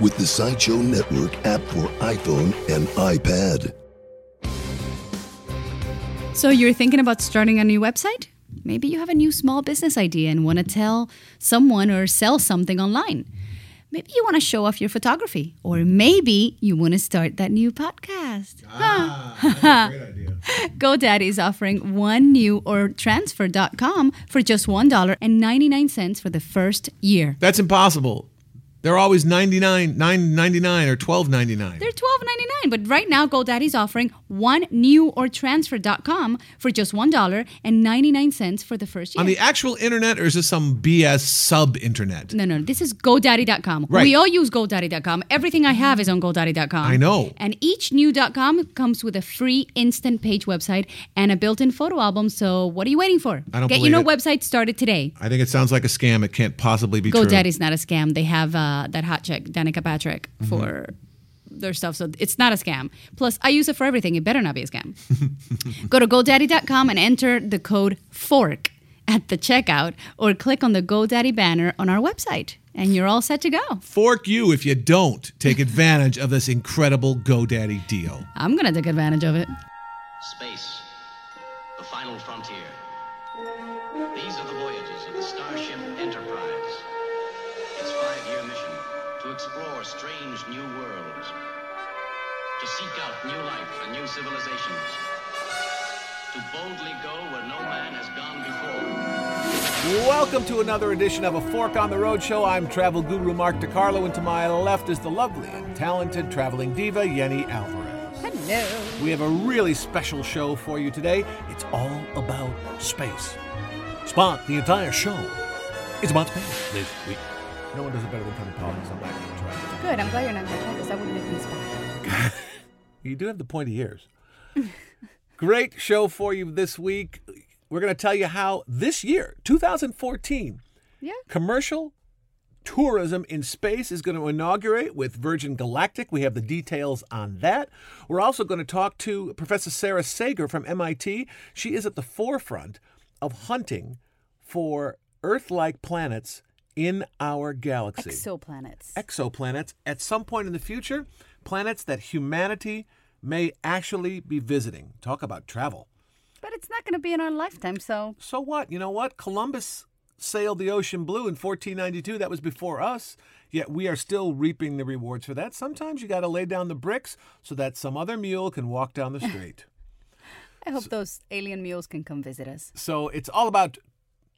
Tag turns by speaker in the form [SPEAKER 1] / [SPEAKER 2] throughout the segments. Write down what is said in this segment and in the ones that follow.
[SPEAKER 1] with the Sideshow Network app for iPhone and iPad.
[SPEAKER 2] So you're thinking about starting a new website? Maybe you have a new small business idea and want to tell someone or sell something online. Maybe you want to show off your photography, or maybe you want to start that new podcast.
[SPEAKER 3] Ah, great idea.
[SPEAKER 2] GoDaddy is offering one new or transfer.com for just $1.99 for the first year.
[SPEAKER 3] That's impossible. They're always 99, 9.99 or 12.99.
[SPEAKER 2] They're $12.99, but right now GoDaddy's offering one new or transfer.com for just $1.99 for the first year.
[SPEAKER 3] On the actual internet, or is this some BS sub internet?
[SPEAKER 2] no, no, this is GoDaddy.com.
[SPEAKER 3] Right.
[SPEAKER 2] We all use GoDaddy.com. Everything I have is on GoDaddy.com.
[SPEAKER 3] I know.
[SPEAKER 2] And each new.com comes with a free instant page website and a built in photo album. So what are you waiting for?
[SPEAKER 3] I don't
[SPEAKER 2] Get your new
[SPEAKER 3] believe it.
[SPEAKER 2] website started today.
[SPEAKER 3] I think it sounds like a scam. It can't possibly be true.
[SPEAKER 2] GoDaddy's not a scam. They have uh, that hot chick, Danica Patrick,
[SPEAKER 3] Mm-hmm.
[SPEAKER 2] for their stuff. So it's not a scam. Plus, I use it for everything. It better not be a scam. Go to GoDaddy.com and enter the code FORK at the checkout or click on the GoDaddy banner on our website. And you're all set to go.
[SPEAKER 3] Fork you if you don't take advantage of this incredible GoDaddy deal.
[SPEAKER 2] I'm going to take advantage of it.
[SPEAKER 4] Space, the final frontier. These are the voyages of the Starship Enterprise. Its five-year mission to explore strange new worlds, to seek out new life and new civilizations, to boldly go where no man has gone before.
[SPEAKER 5] Welcome to another edition of A Fork on the Road show. I'm travel guru Mark DeCarlo, and to my left is the lovely and talented traveling diva Yeni Alvarez.
[SPEAKER 2] Hello.
[SPEAKER 5] We have a really special show for you today. It's all about space. Spock, the entire show It's about space this week. No one does it better than Kevin Collins. I'm not going to try.
[SPEAKER 2] Good. I'm glad you're not going to try because that wouldn't make me Spock.
[SPEAKER 5] You do have the pointy ears. Great show for you this week. We're going to tell you how this year, 2014,
[SPEAKER 2] Yeah.
[SPEAKER 5] commercial tourism in space is going to inaugurate with Virgin Galactic. We have the details on that. We're also going to talk to Professor Sara Seager from MIT. She is at the forefront of hunting for Earth like planets in our galaxy
[SPEAKER 2] Exoplanets.
[SPEAKER 5] exoplanets at some point in the future, planets that humanity may actually be visiting. Talk about travel.
[SPEAKER 2] But it's not going to be in our lifetime, so
[SPEAKER 5] So what? You know what? Columbus sailed the ocean blue in 1492. That was before us. Yet we are still reaping the rewards for that. Sometimes you got to lay down the bricks so that some other mule can walk down the street.
[SPEAKER 2] I hope those alien mules can come visit us.
[SPEAKER 5] so it's all about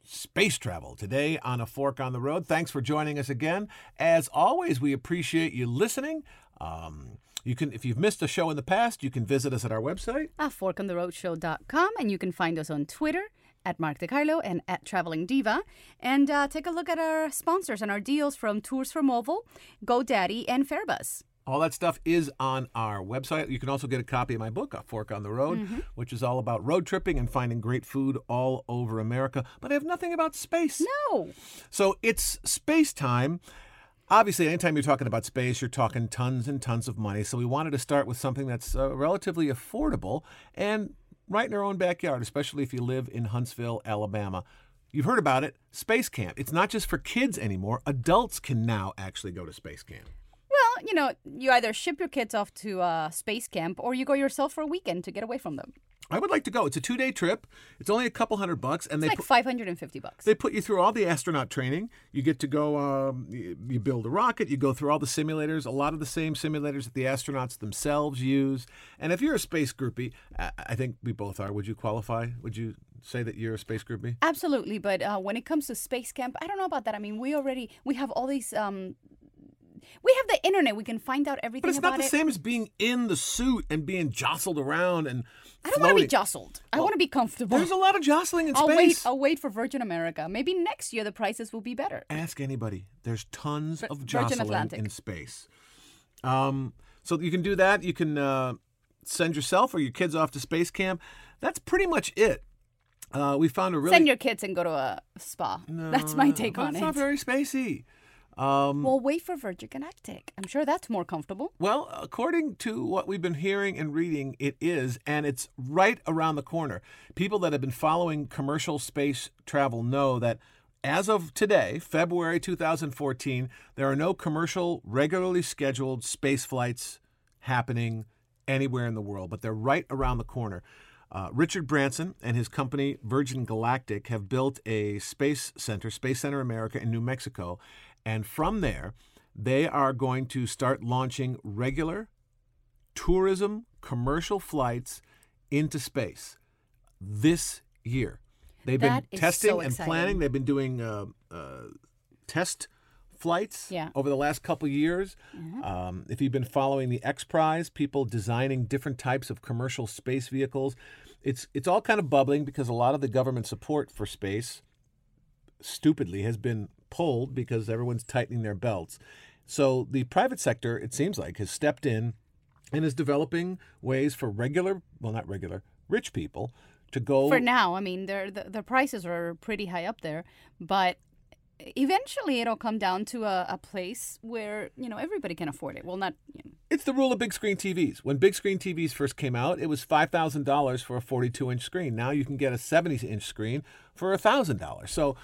[SPEAKER 5] space travel today on a fork on the road. Thanks for joining us again. As always, we appreciate you listening. Um, you can, if you've missed a show in the past, you can visit us at our website.
[SPEAKER 2] at forkontheroadshow.com, and you can find us on Twitter at Mark DeCarlo and at Traveling Diva. And uh, take a look at our sponsors and our deals from Tours for Mobile, GoDaddy, and Fairbus.
[SPEAKER 5] All that stuff is on our website. You can also get a copy of my book, A Fork on the Road, which is all about road tripping and finding great food all over America. But I have nothing about space.
[SPEAKER 2] No.
[SPEAKER 5] So it's space time. Obviously, anytime you're talking about space, you're talking tons and tons of money. So we wanted to start with something that's uh, relatively affordable and right in our own backyard, especially if you live in Huntsville, Alabama. You've heard about it, Space Camp. It's not just for kids anymore. Adults can now actually go to Space Camp.
[SPEAKER 2] You know, you either ship your kids off to uh, space camp or you go yourself for a weekend to get away from them.
[SPEAKER 5] I would like to go. It's a two day trip. It's only a couple hundred bucks, and
[SPEAKER 2] It's
[SPEAKER 5] they
[SPEAKER 2] like
[SPEAKER 5] put,
[SPEAKER 2] 550 bucks.
[SPEAKER 5] they put you through all the astronaut training. You get to go. Um, you, you build a rocket. You go through all the simulators. A lot of the same simulators that the astronauts themselves use. And if you're a space groupie, I, I think we both are. Would you qualify? Would you say that you're a space groupie?
[SPEAKER 2] Absolutely, but uh, when it comes to space camp, I don't know about that. I mean, we already we have all these. Um, we have the internet. We can find out everything
[SPEAKER 5] But it's not the
[SPEAKER 2] it.
[SPEAKER 5] same as being in the suit and being jostled around and.
[SPEAKER 2] I don't want to be jostled. I want to be comfortable.
[SPEAKER 5] There's a lot of jostling in
[SPEAKER 2] I'll
[SPEAKER 5] space.
[SPEAKER 2] wait. I'll wait for Virgin America. Maybe next year the prices will be better.
[SPEAKER 5] ask anybody. There's tons
[SPEAKER 2] Vir-
[SPEAKER 5] of jostling
[SPEAKER 2] Atlantic.
[SPEAKER 5] in space. Um, So you can do that. You can uh, send yourself or your kids off to space camp. That's pretty much it. Uh, we found a really
[SPEAKER 2] Send your kids and go to a spa. That's my take
[SPEAKER 5] Well,
[SPEAKER 2] on
[SPEAKER 5] it's not very spacey. Um,
[SPEAKER 2] well, wait for Virgin Galactic. I'm sure that's more comfortable.
[SPEAKER 5] Well, according to what we've been hearing and reading, it is, and it's right around the corner. People that have been following commercial space travel know that as of today, February 2014, there are no commercial, regularly scheduled space flights happening anywhere in the world, but they're right around the corner. Uh, Richard Branson and his company Virgin Galactic have built a space center, Space Center America in New Mexico, and from there, they are going to start launching regular tourism commercial flights into space this year. They've
[SPEAKER 2] That
[SPEAKER 5] been testing
[SPEAKER 2] so
[SPEAKER 5] and planning. They've been doing uh, uh, test flights
[SPEAKER 2] Yeah.
[SPEAKER 5] over the last couple years. Um, if you've been following the X Prize, people designing different types of commercial space vehicles, it's it's all kind of bubbling because a lot of the government support for space, stupidly, has been pulled because everyone's tightening their belts. So the private sector, it seems like, has stepped in and is developing ways for regular, well, not regular, rich people to go.
[SPEAKER 2] For now, I mean, they're, the the prices are pretty high up there, but eventually it'll come down to a, a place where you know everybody can afford it. Well, not you know,
[SPEAKER 5] It's the rule of big screen TVs. When big screen TVs first came out, it was $5,000 for a 42 inch screen. Now you can get a 70 inch screen for $1,000. So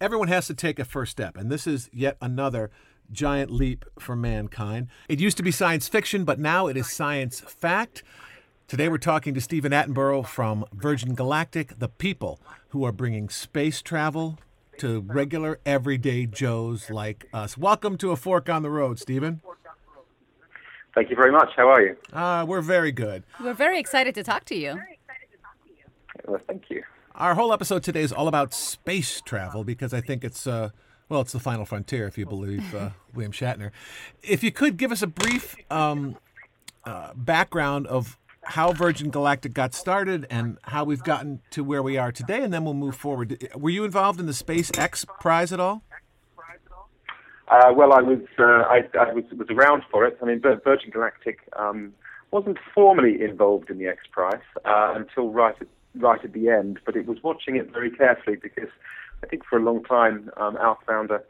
[SPEAKER 5] everyone has to take a first step. And this is yet another giant leap for mankind. It used to be science fiction, but now it is science fact. Today we're talking to Stephen Attenborough from Virgin Galactic, the people who are bringing space travel to regular everyday Joes like us. Welcome to A Fork on the Road, Stephen.
[SPEAKER 6] Thank you very much. How are you?
[SPEAKER 5] Uh, we're very good.
[SPEAKER 2] we're very excited to talk to you.
[SPEAKER 6] Well, thank you.
[SPEAKER 5] Our whole episode today is all about space travel because I think it's uh, well, it's the final frontier if you believe uh, William Shatner. If you could give us a brief um, uh, background of how Virgin Galactic got started and how we've gotten to where we are today, and then we'll move forward. Were you involved in the SpaceX prize at all?
[SPEAKER 6] Uh, well, I was uh, I, I was, was around for it. I mean, Virgin Galactic um, wasn't formally involved in the X Prize uh, until right at, right at the end, but it was watching it very carefully because I think for a long time um, our founder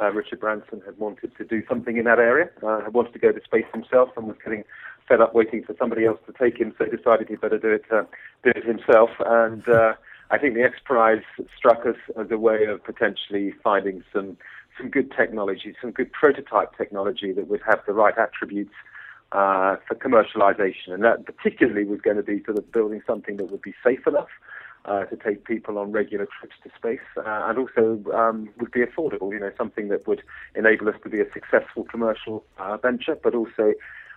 [SPEAKER 6] uh, Richard Branson had wanted to do something in that area. Uh, had wanted to go to space himself and was getting fed up waiting for somebody else to take him, so he decided he'd better do it uh, do it himself. And uh, I think the X Prize struck us as a way of potentially finding some some good technology, some good prototype technology that would have the right attributes uh, for commercialization, and that particularly was going to be sort of building something that would be safe enough uh, to take people on regular trips to space, uh, and also um, would be affordable. You know, something that would enable us to be a successful commercial uh, venture, but also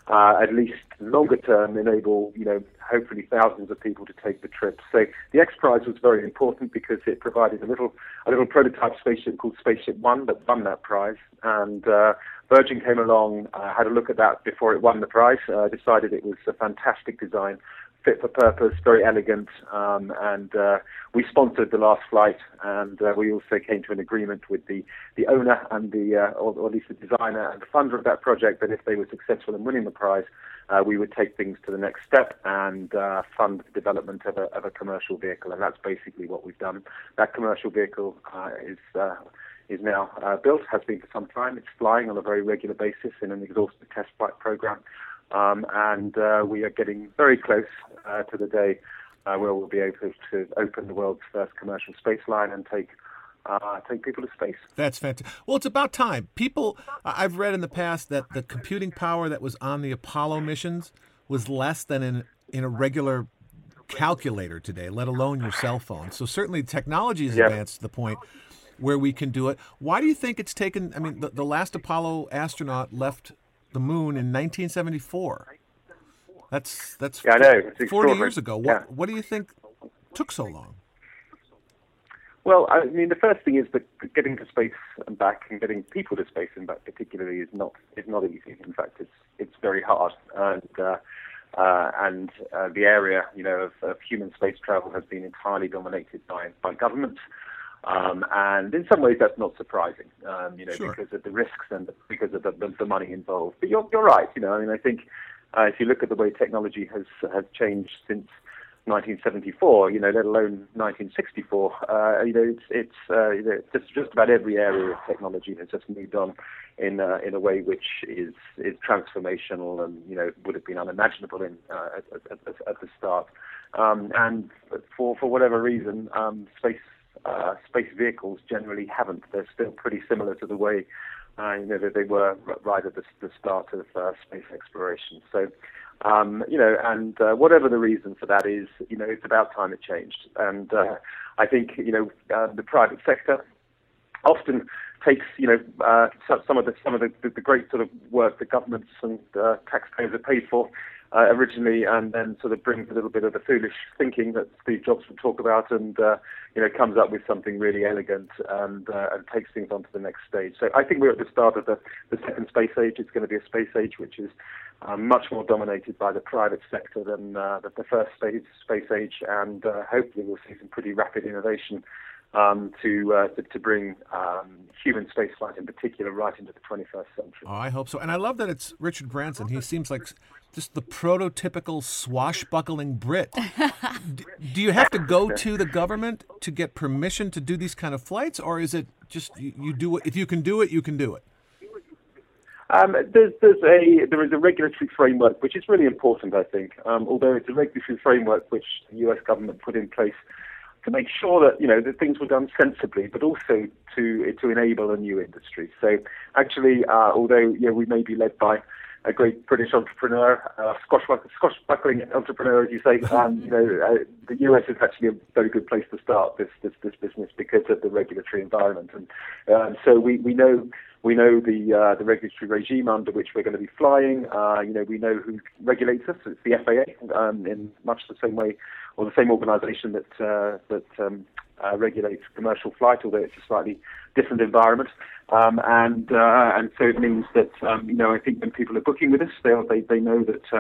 [SPEAKER 6] uh, at least longer term enable, you know, hopefully thousands of people to take the trip. So the X Prize was very important because it provided a little a little prototype spaceship called Spaceship One that won that prize, and uh, Virgin came along, uh, had a look at that before it won the prize, uh, decided it was a fantastic design, fit for purpose, very elegant, um, and uh, we sponsored the last flight, and uh, we also came to an agreement with the, the owner and the, uh, or, or at least the designer and the funder of that project that if they were successful in winning the prize, uh, we would take things to the next step and fund the development of a, of a commercial vehicle, and that's basically what we've done. That commercial vehicle is is now uh, built, has been for some time. It's flying on a very regular basis in an exhaustive test flight program, um, and uh, we are getting very close uh, to the day uh, where we'll be able to open the world's first commercial space line and take uh, take people to space.
[SPEAKER 5] That's fantastic. Well, it's about time. People, I've read in the past that the computing power that was on the Apollo missions was less than in in a regular calculator today, let alone your cell phone. So certainly technology has
[SPEAKER 6] Yeah.
[SPEAKER 5] advanced to the point where we can do it. Why do you think it's taken? I mean, the, the last Apollo astronaut left the moon in 1974. That's that's
[SPEAKER 6] Yeah, I know. It's
[SPEAKER 5] 40 years ago. What
[SPEAKER 6] Yeah.
[SPEAKER 5] what do you think took so long?
[SPEAKER 6] Well, I mean, the first thing is that getting to space and back, and getting people to space and back, particularly, is not is not easy. In fact, it's it's very hard, and uh, uh, and uh, the area, you know, of, of human space travel has been entirely dominated by by governments. Um, and in some ways, that's not surprising, um, you know,
[SPEAKER 5] Sure.
[SPEAKER 6] because of the risks and because of the, the, the money involved. But you're, you're right, you know. I mean, I think uh, if you look at the way technology has has changed since 1974, you know, let alone 1964, uh, you know, it's it's uh, you know, just just about every area of technology has just moved on in uh, in a way which is is transformational and you know would have been unimaginable in uh, at, at, at, at the start. Um, and for for whatever reason, um, space uh, space vehicles generally haven't. They're still pretty similar to the way uh, you know that they were right at the, the start of uh, space exploration. So. Um, you know, and uh, whatever the reason for that is, you know, it's about time it changed. And uh, I think, you know, uh, the private sector often takes, you know, uh, some, of the some of the, the, great sort of work that governments and uh, taxpayers have paid for uh, originally, and then sort of brings a little bit of the foolish thinking that Steve Jobs would talk about, and uh, you know, comes up with something really elegant and uh, and takes things on to the next stage. So I think we're at the start of the, the second space age. It's going to be a space age which is um, much more dominated by the private sector than uh, the, the first space space age, and uh, hopefully we'll see some pretty rapid innovation um, to, uh, to to bring um, human spaceflight in particular right into the 21st century.
[SPEAKER 5] Oh, I hope so. And I love that it's Richard Branson. He seems like just the prototypical swashbuckling Brit. D- do you have to go to the government to get permission to do these kind of flights, or is it just you, you do it? If you can do it, you can do it.
[SPEAKER 6] Um, there's, there's a, there is a regulatory framework which is really important, I think. Um, although it's a regulatory framework which the U.S. government put in place to make sure that you know that things were done sensibly, but also to to enable a new industry. So actually, uh, although you know, we may be led by a great British entrepreneur, uh, Scotch buckling entrepreneur, as you say, um, you know, uh, the US is actually a very good place to start this this, this business because of the regulatory environment, and um, so we, we know we know the uh, the regulatory regime under which we're going to be flying. Uh, you know, we know who regulates us. It's the FAA, um, in much the same way, or the same organisation that uh, that um, uh, regulates commercial flight, although it's a slightly different environment. Um, and uh, and so it means that um, you know I think when people are booking with us, they they they know that.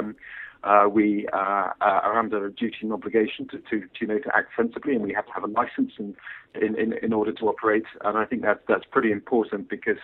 [SPEAKER 6] Uh, we uh, are under a duty and obligation to, to, you know, to act sensibly, and we have to have a license in, in, in, in order to operate. And I think that that's pretty important because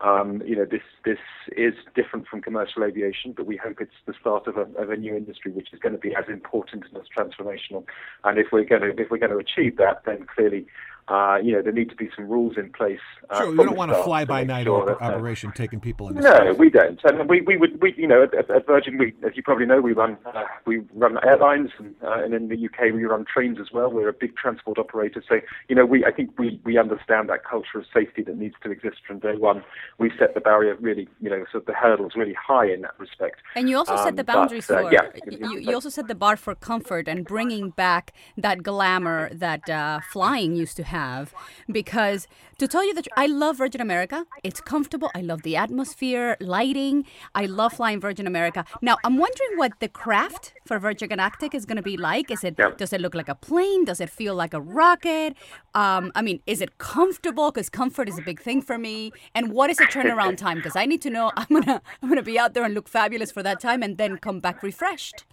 [SPEAKER 6] um, you know, this this is different from commercial aviation, but we hope it's the start of a, of a new industry which is going to be as important and as transformational. And if we're going to if we're going to achieve that, then clearly, uh, you know, there need to be some rules in place. Uh,
[SPEAKER 5] Sure, you don't want a
[SPEAKER 6] to
[SPEAKER 5] fly-by-night
[SPEAKER 6] make sure
[SPEAKER 5] op-
[SPEAKER 6] that,
[SPEAKER 5] operation taking people into
[SPEAKER 6] no,
[SPEAKER 5] space.
[SPEAKER 6] we don't. And we, we would, we, you know, at, at Virgin, we, as you probably know, we run, uh, we run airlines, and, uh, and in the UK we run trains as well. We're a big transport operator, so you know, we, I think we, we understand that culture of safety that needs to exist from day one. We set the barrier really, you know, sort of the hurdles really high in that respect.
[SPEAKER 2] And you also set the
[SPEAKER 6] Um, but,
[SPEAKER 2] boundaries
[SPEAKER 6] uh,
[SPEAKER 2] for
[SPEAKER 6] yeah.
[SPEAKER 2] you, you also set the bar for comfort and bringing back that glamour that uh, flying used to have. Because to tell you the truth, I love Virgin America. It's comfortable. I love the atmosphere, lighting. I love flying Virgin America. Now I'm wondering what the craft for Virgin Galactic is going to be like. Is it
[SPEAKER 6] Yeah.
[SPEAKER 2] does it look like a plane? Does it feel like a rocket? Um, I mean, is it comfortable? Because comfort is a big thing for me. And what is the turnaround time? Because I need to know. I'm gonna I'm gonna be out there and look fabulous for that time, and then come back refreshed.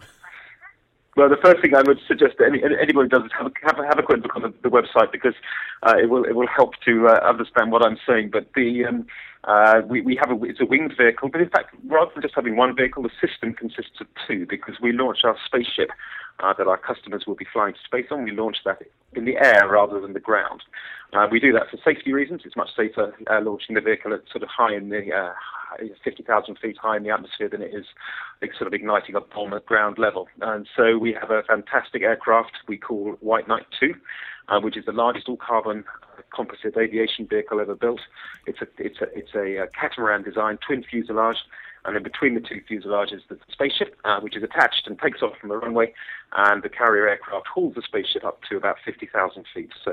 [SPEAKER 6] Well, the first thing I would suggest to any, who does is have a, have a, have a quick look on the, the website because uh, it will it will help to uh, understand what I'm saying. But the um, uh, we we have a it's a winged vehicle, but in fact, rather than just having one vehicle, the system consists of two because we launch our spaceship uh, that our customers will be flying to space on. We launch that in the air rather than the ground. Uh, we do that for safety reasons. It's much safer uh, launching the vehicle at sort of high in the uh, 50,000 feet high in the atmosphere than it is like, sort of igniting a bomb at ground level. And so we have a fantastic aircraft we call White Knight 2, uh, which is the largest all-carbon uh, composite aviation vehicle ever built. It's a it's a it's a, uh catamaran design, twin fuselage, and then between the two fuselages there's a spaceship, uh, which is attached and takes off from the runway, and the carrier aircraft hauls the spaceship up to about 50,000 feet. So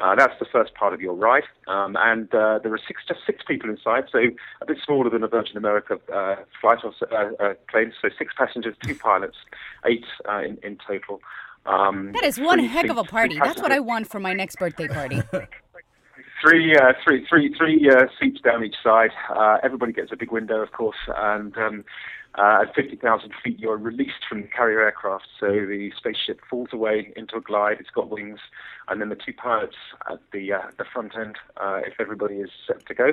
[SPEAKER 6] uh, that's the first part of your ride, um, and uh, there are six just six people inside, so a bit smaller than a Virgin America uh, flight or uh, uh, plane. So six passengers, two pilots, eight uh, in in total. Um,
[SPEAKER 2] That is one heck of a party. That's what I want for my next birthday party.
[SPEAKER 6] three, uh, three, three, three uh, seats down each side. Uh, everybody gets a big window, of course, and um, uh, at 50,000 feet, you're released from the carrier aircraft. So the spaceship falls away into a glide. It's got wings, and then the two pilots at the uh, the front end, uh, if everybody is set to go,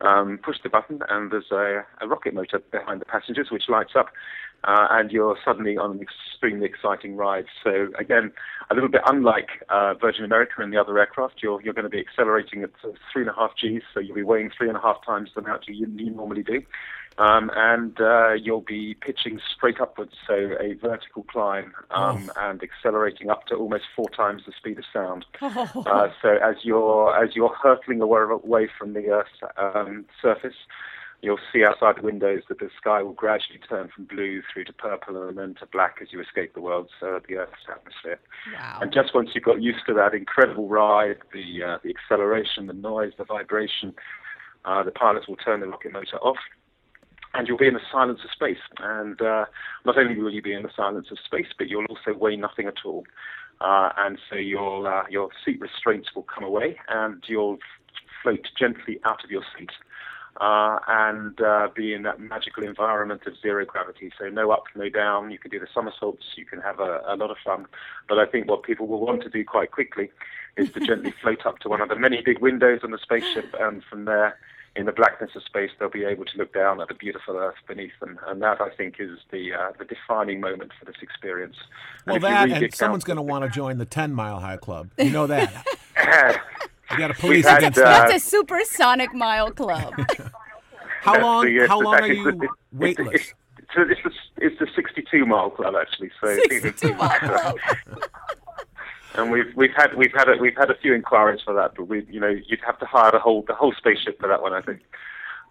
[SPEAKER 6] um, push the button, and there's a, a rocket motor behind the passengers, which lights up. Uh, and you're suddenly on an extremely exciting ride. So again, a little bit unlike uh, Virgin America and the other aircraft, you're you're going to be accelerating at uh, three and a half Gs, so you'll be weighing three and a half times the amount you, you normally do, um, and uh, you'll be pitching straight upwards, so a vertical climb, um, and accelerating up to almost four times the speed of sound. Uh, so as you're as you're hurtling away, away from the Earth's um, surface, you'll see outside the windows that the sky will gradually turn from blue through to purple and then to black as you escape the world's uh, the Earth's atmosphere.
[SPEAKER 2] Wow.
[SPEAKER 6] And just once you've got used to that incredible ride, the uh, the acceleration, the noise, the vibration, uh, the pilots will turn the rocket motor off. And you'll be in the silence of space. And uh, not only will you be in the silence of space, but you'll also weigh nothing at all. Uh, and so your uh, your seat restraints will come away, and you'll float gently out of your seat uh, and uh, be in that magical environment of zero gravity. So no up, no down. You can do the somersaults. You can have a, a lot of fun. But I think what people will want to do quite quickly is to gently float up to one of the many big windows on the spaceship, and from there. In the blackness of space, they'll be able to look down at the beautiful Earth beneath them, and that I think is the uh, the defining moment for this experience.
[SPEAKER 5] Well,
[SPEAKER 6] if you
[SPEAKER 5] that and someone's going to want to join the 10 Mile High Club. You know that. you got to
[SPEAKER 6] We've
[SPEAKER 5] police
[SPEAKER 6] had,
[SPEAKER 5] against
[SPEAKER 6] uh,
[SPEAKER 5] that.
[SPEAKER 2] That's a supersonic mile club.
[SPEAKER 5] How long?
[SPEAKER 6] the,
[SPEAKER 5] how long are you
[SPEAKER 6] that it-
[SPEAKER 5] weightless?
[SPEAKER 6] It's, it's, it's, the, it's the 62 mile club actually. So
[SPEAKER 2] 62 mile club.
[SPEAKER 6] And we've we've had we've had a, we've had a few inquiries for that, but we you know you'd have to hire the whole the whole spaceship for that one, I think.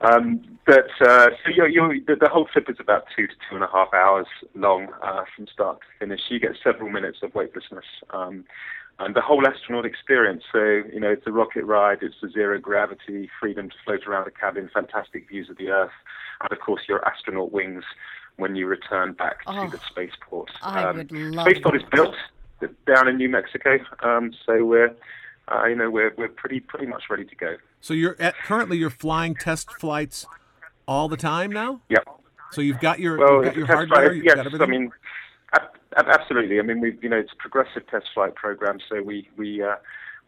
[SPEAKER 6] Um, but uh, so you you the, the whole trip is about two to two and a half hours long uh, from start to finish. You get several minutes of weightlessness. Um, and the whole astronaut experience. So, you know, it's a rocket ride, it's the zero gravity, freedom to float around the cabin, fantastic views of the Earth, and of course your astronaut wings when you return back
[SPEAKER 2] Oh,
[SPEAKER 6] to the spaceport.
[SPEAKER 2] I would love
[SPEAKER 6] Spaceport is built down in New Mexico, um, so we're, uh, you know, we're we're pretty pretty much ready to go.
[SPEAKER 5] So you're at currently you're flying test flights all the time now.
[SPEAKER 6] Yep.
[SPEAKER 5] So you've got your
[SPEAKER 6] Well,
[SPEAKER 5] you've got your hardware.
[SPEAKER 6] flight. Yes, I mean, ab- ab- absolutely. I mean, we you know it's a progressive test flight program, so we we uh,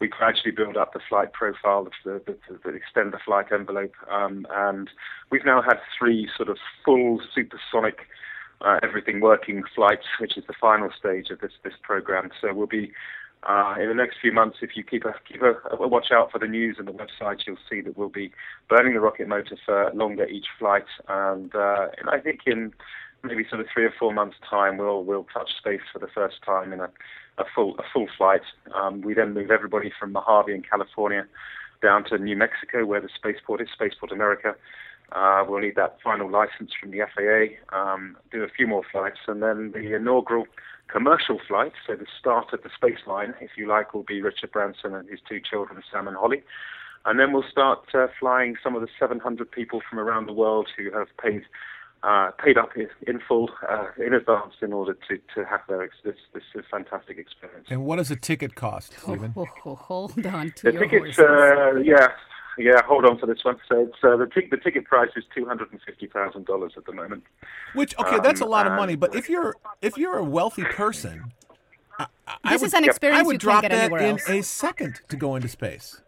[SPEAKER 6] we gradually build up the flight profile, the, the, the extend the flight envelope, um, and we've now had three sort of full supersonic. Uh, everything working flights, which is the final stage of this this program. So we'll be uh, in the next few months. If you keep a keep a, a watch out for the news and the website, you'll see that we'll be burning the rocket motor for longer each flight. And, uh, and I think in maybe sort of three or four months' time, we'll we'll touch space for the first time in a, a full a full flight. Um, we then move everybody from Mojave in California down to New Mexico, where the spaceport is, Spaceport America. Uh, we'll need that final license from the FAA, um, do a few more flights, and then the inaugural commercial flight, so the start of the space line, if you like, will be Richard Branson and his two children, Sam and Holly. And then we'll start uh, flying some of the 700 people from around the world who have paid uh, paid up in, in full uh, in advance in order to, to have their ex- this this fantastic experience.
[SPEAKER 5] and what does a ticket cost, Stephen?
[SPEAKER 2] Oh, oh, hold on to
[SPEAKER 6] The
[SPEAKER 2] your
[SPEAKER 6] tickets, uh, yeah, yeah. Hold on for this one. So it's, uh, the, tic- the ticket price is two hundred and fifty thousand dollars at the moment.
[SPEAKER 5] Which okay, that's a
[SPEAKER 6] Um,
[SPEAKER 5] lot of money. But if you're if you're a wealthy person, I, I
[SPEAKER 2] This
[SPEAKER 5] would,
[SPEAKER 2] is an experience
[SPEAKER 5] I
[SPEAKER 2] you
[SPEAKER 5] would
[SPEAKER 2] can't
[SPEAKER 5] drop
[SPEAKER 2] get
[SPEAKER 5] that
[SPEAKER 2] anywhere
[SPEAKER 5] in a second to go into space.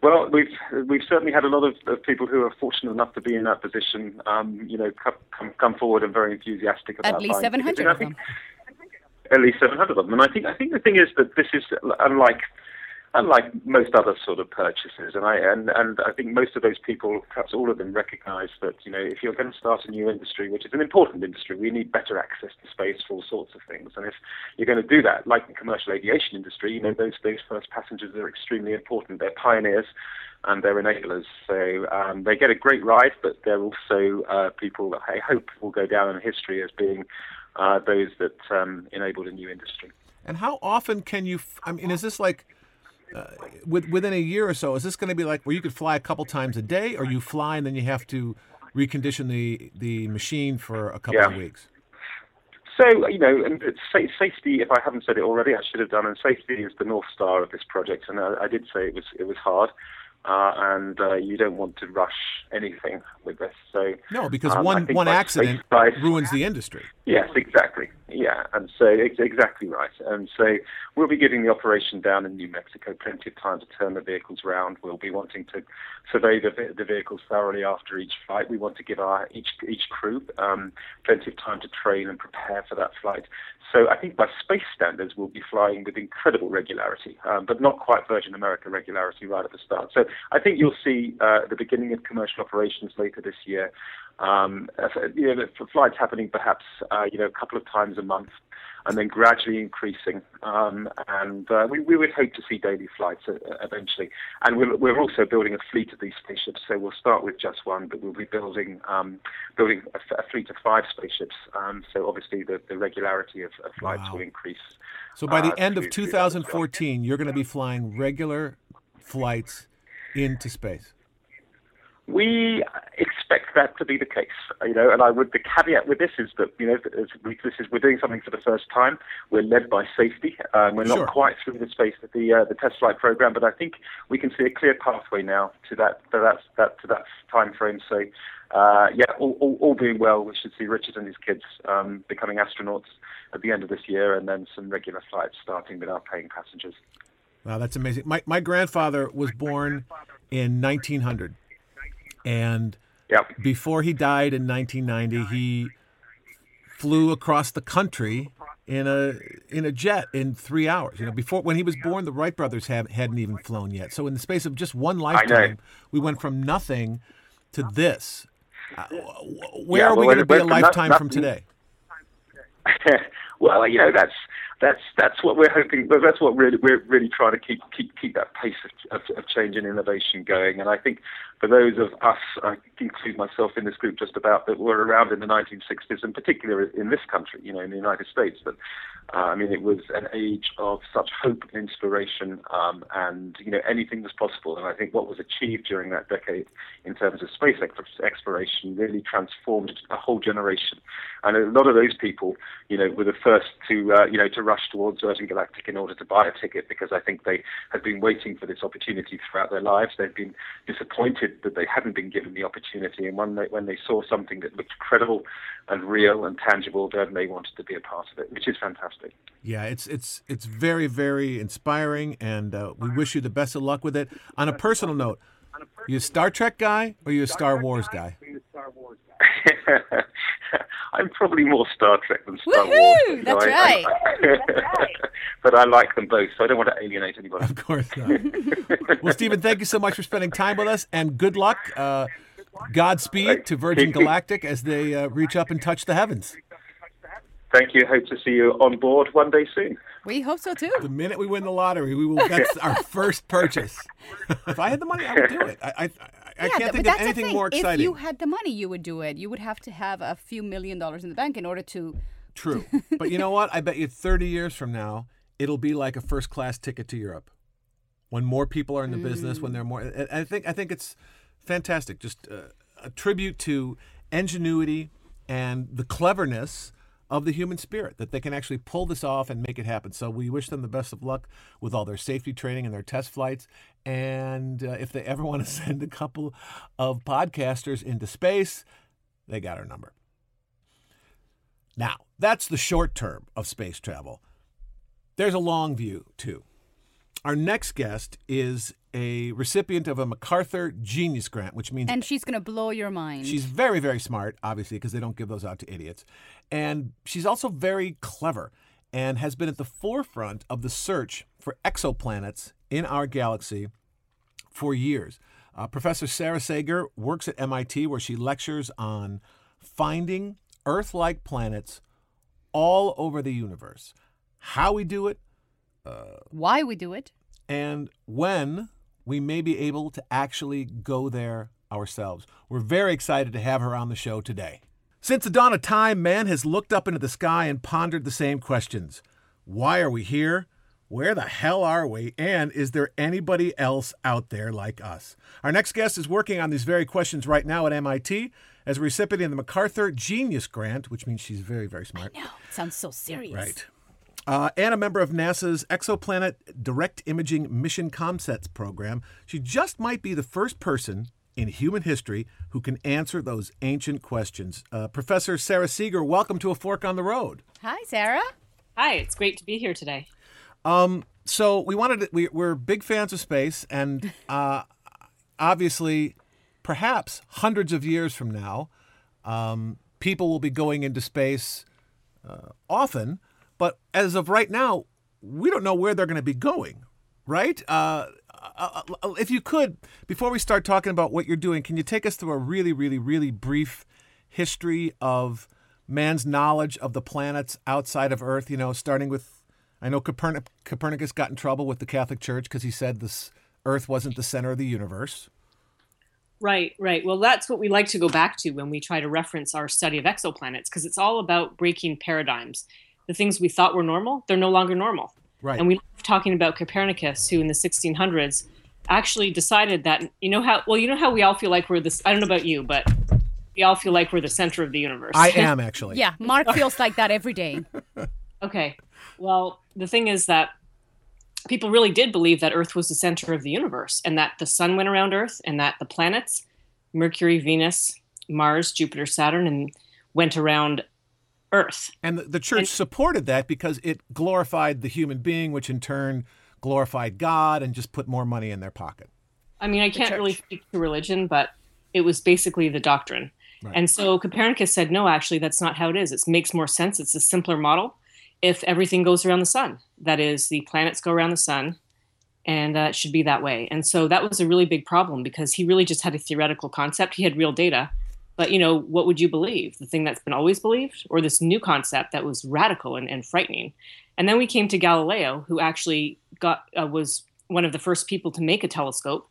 [SPEAKER 6] Well, we've we've certainly had a lot of, of people who are fortunate enough to be in that position. Um, you know, come come, come forward and very enthusiastic about
[SPEAKER 2] At least 700
[SPEAKER 6] I
[SPEAKER 2] of
[SPEAKER 6] think-
[SPEAKER 2] them.
[SPEAKER 6] At least 700 of them. And I think I think the thing is that this is unlike unlike most other sort of purchases. And I and, and I think most of those people, perhaps all of them, recognise that you know if you're going to start a new industry, which is an important industry, we need better access to space for all sorts of things. And if you're going to do that, like the commercial aviation industry, you know those those first passengers are extremely important. They're pioneers. And they're enablers, so um, they get a great ride, but they're also uh, people that I hope will go down in history as being uh, those that um, enabled a new industry.
[SPEAKER 5] And how often can you? I mean, is this like uh, with, within a year or so? Is this going to be like where you could fly a couple times a day, or you fly and then you have to recondition the the machine for a couple
[SPEAKER 6] Yeah.
[SPEAKER 5] of weeks?
[SPEAKER 6] So, you know, and safety, if I haven't said it already, I should have done, and safety is the North Star of this project. And I, I did say it was, it was hard. Uh, and uh, you don't want to rush anything with this. So
[SPEAKER 5] No, because
[SPEAKER 6] um,
[SPEAKER 5] one one accident
[SPEAKER 6] price-
[SPEAKER 5] ruins the industry.
[SPEAKER 6] Yes, exactly. Yeah, and so ex- exactly right. And so we'll be getting the operation down in New Mexico plenty of time to turn the vehicles around. We'll be wanting to survey the, the vehicles thoroughly after each flight. We want to give our each each crew um, plenty of time to train and prepare for that flight. So I think by space standards, we'll be flying with incredible regularity, um, but not quite Virgin America regularity right at the start. So I think you'll see uh, the beginning of commercial operations later this year. Um, uh, you know, for flights happening perhaps uh, you know a couple of times a month, and then gradually increasing. Um, and uh, we, we would hope to see daily flights uh, eventually. And we're, we're also building a fleet of these spaceships. So we'll start with just one, but we'll be building um, building a, a fleet of five spaceships. Um, so obviously the, the regularity of, of flights
[SPEAKER 5] Wow.
[SPEAKER 6] will increase.
[SPEAKER 5] So by the
[SPEAKER 6] uh,
[SPEAKER 5] end of
[SPEAKER 6] through- through that as well.
[SPEAKER 5] 2014, you're going to be flying regular flights into space.
[SPEAKER 6] We expect that to be the case, you know, and I would. The caveat with this is that you know, as we, this is we're doing something for the first time. We're led by safety. Um, we're
[SPEAKER 5] Sure.
[SPEAKER 6] not quite through the space of the uh, the test flight program, but I think we can see a clear pathway now to that to that, that to that time frame. So, uh, yeah, all, all, all being well, we should see Richard and his kids um, becoming astronauts at the end of this year, and then some regular flights starting with our paying passengers.
[SPEAKER 5] Wow, that's amazing. My my grandfather was born in 1900, and
[SPEAKER 6] Yeah.
[SPEAKER 5] before he died in 1990, he flew across the country in a in a jet in three hours. You know, before when he was born, the Wright brothers have, hadn't even flown yet. So in the space of just one lifetime, we went from nothing to this. Uh, where
[SPEAKER 6] Yeah,
[SPEAKER 5] are we
[SPEAKER 6] well,
[SPEAKER 5] going to be a lifetime
[SPEAKER 6] not-
[SPEAKER 5] from today?
[SPEAKER 6] well, you know that's that's that's what we're hoping. That's what really we're really trying to keep keep keep that pace of, of, of change and innovation going. And I think for those of us, I include myself in this group just about that were around in the 1960s, and particularly in this country, you know, in the United States, that uh, I mean, it was an age of such hope and inspiration, um, and you know, anything was possible. And I think what was achieved during that decade in terms of space ex- exploration really transformed a whole generation. And a lot of those people, you know, were the first to, uh, you know, to rush towards Virgin Galactic in order to buy a ticket because I think they had been waiting for this opportunity throughout their lives. They'd been disappointed that they hadn't been given the opportunity, and when they when they saw something that looked credible and real and tangible, then they wanted to be a part of it, which is fantastic.
[SPEAKER 5] Yeah, it's it's it's very very inspiring, and uh, we wish you the best of luck with it. On a personal note, you a Star Trek guy or you a Star Wars guy?
[SPEAKER 6] I'm probably more Star Trek than Star
[SPEAKER 2] Woohoo!
[SPEAKER 6] Wars. but, you know,
[SPEAKER 2] That's
[SPEAKER 6] I- I- but I like them both, so I don't want to alienate anybody.
[SPEAKER 5] Of course not. well, Stephen, thank you so much for spending time with us, and good luck. Uh, Godspeed to Virgin Galactic as they uh, reach up and touch the heavens.
[SPEAKER 6] Thank you. Hope to see you on board one day soon.
[SPEAKER 2] We hope so too.
[SPEAKER 5] The minute we win the lottery, we will. That's our first purchase. if I had the money, I would do it. I, I, I, I
[SPEAKER 2] yeah,
[SPEAKER 5] can't think of
[SPEAKER 2] that's
[SPEAKER 5] anything more exciting.
[SPEAKER 2] If you had the money, you would do it. You would have to have a few million dollars in the bank in order to.
[SPEAKER 5] True. but you know what? I bet you 30 years from now, it'll be like a first class ticket to Europe. When more people are in the business, when they're more I I think I think it's fantastic. Just uh, a tribute to ingenuity and the cleverness of the human spirit that they can actually pull this off and make it happen. So we wish them the best of luck with all their safety training and their test flights. And uh, if they ever want to send a couple of podcasters into space, they got our number. Now, that's the short term of space travel. There's a long view, too. Our next guest is a recipient of a MacArthur Genius Grant, which means
[SPEAKER 2] And she's gonna blow your mind.
[SPEAKER 5] she's very, very smart, obviously, because they don't give those out to idiots. And she's also very clever and has been at the forefront of the search for exoplanets in our galaxy for years. Uh, Professor Sara Seager works at MIT, where she lectures on finding Earth like planets all over the universe. How we do it,
[SPEAKER 2] Why we do it?
[SPEAKER 5] and when we may be able to actually go there ourselves. We're very excited to have her on the show today. Since the dawn of time, man has looked up into the sky and pondered the same questions Why are we here? Where the hell are we? And is there anybody else out there like us? Our next guest is working on these very questions right now at MIT as a recipient of the MacArthur Genius Grant, which means she's very, very smart.
[SPEAKER 2] No, sounds so serious.
[SPEAKER 5] Right. Uh, and a member of NASA's Exoplanet Direct Imaging Mission Comsets program. She just might be the first person in human history who can answer those ancient questions. Uh, Professor Sara Seager, welcome to A Fork on the Road.
[SPEAKER 2] Hi, Sarah.
[SPEAKER 7] Hi, it's great to be here today.
[SPEAKER 5] So we wanted to, we, we're big fans of space, and uh, obviously, perhaps hundreds of years from now, um, people will be going into space uh, often. But as of right now, we don't know where they're going to be going, right? Uh, uh, uh, if you could, before we start talking about what you're doing, can you take us through a really, really, really brief history of man's knowledge of the planets outside of Earth? You know, starting with, I know Copernic- Copernicus got in trouble with the Catholic Church because he said this Earth wasn't the center of the universe.
[SPEAKER 7] Right, right. Well, that's what we like to go back to when we try to reference our study of exoplanets, because it's all about breaking paradigms. The things we thought were normal, they're no longer normal.
[SPEAKER 5] Right.
[SPEAKER 7] And we love talking about Copernicus, who in the 1600s actually decided that, you know how, well, you know how we all feel like we're this, I don't know about you, but we all feel like we're the center of the universe.
[SPEAKER 5] I am actually.
[SPEAKER 2] Yeah, Mark feels like that every day.
[SPEAKER 7] Okay. Well, the thing is that people really did believe that Earth was the center of the universe and that the sun went around Earth and that the planets, Mercury, Venus, Mars, Jupiter, Saturn, and went around Earth.
[SPEAKER 5] And the, the church
[SPEAKER 7] And-
[SPEAKER 5] supported that because it glorified the human being, which in turn glorified God and just put more money in their pocket.
[SPEAKER 7] I mean, I can't really speak to religion, but it was basically the doctrine. And so Copernicus said, no, actually, that's not how it is. It makes more sense. It's a simpler model if everything goes around the sun. That is, the planets go around the sun, and uh, it should be that way. And so that was a really big problem because he really just had a theoretical concept. He had real data. But, you know, what would you believe? The thing that's been always believed or this new concept that was radical and, and frightening? And then we came to Galileo, who actually got uh, was one of the first people to make a telescope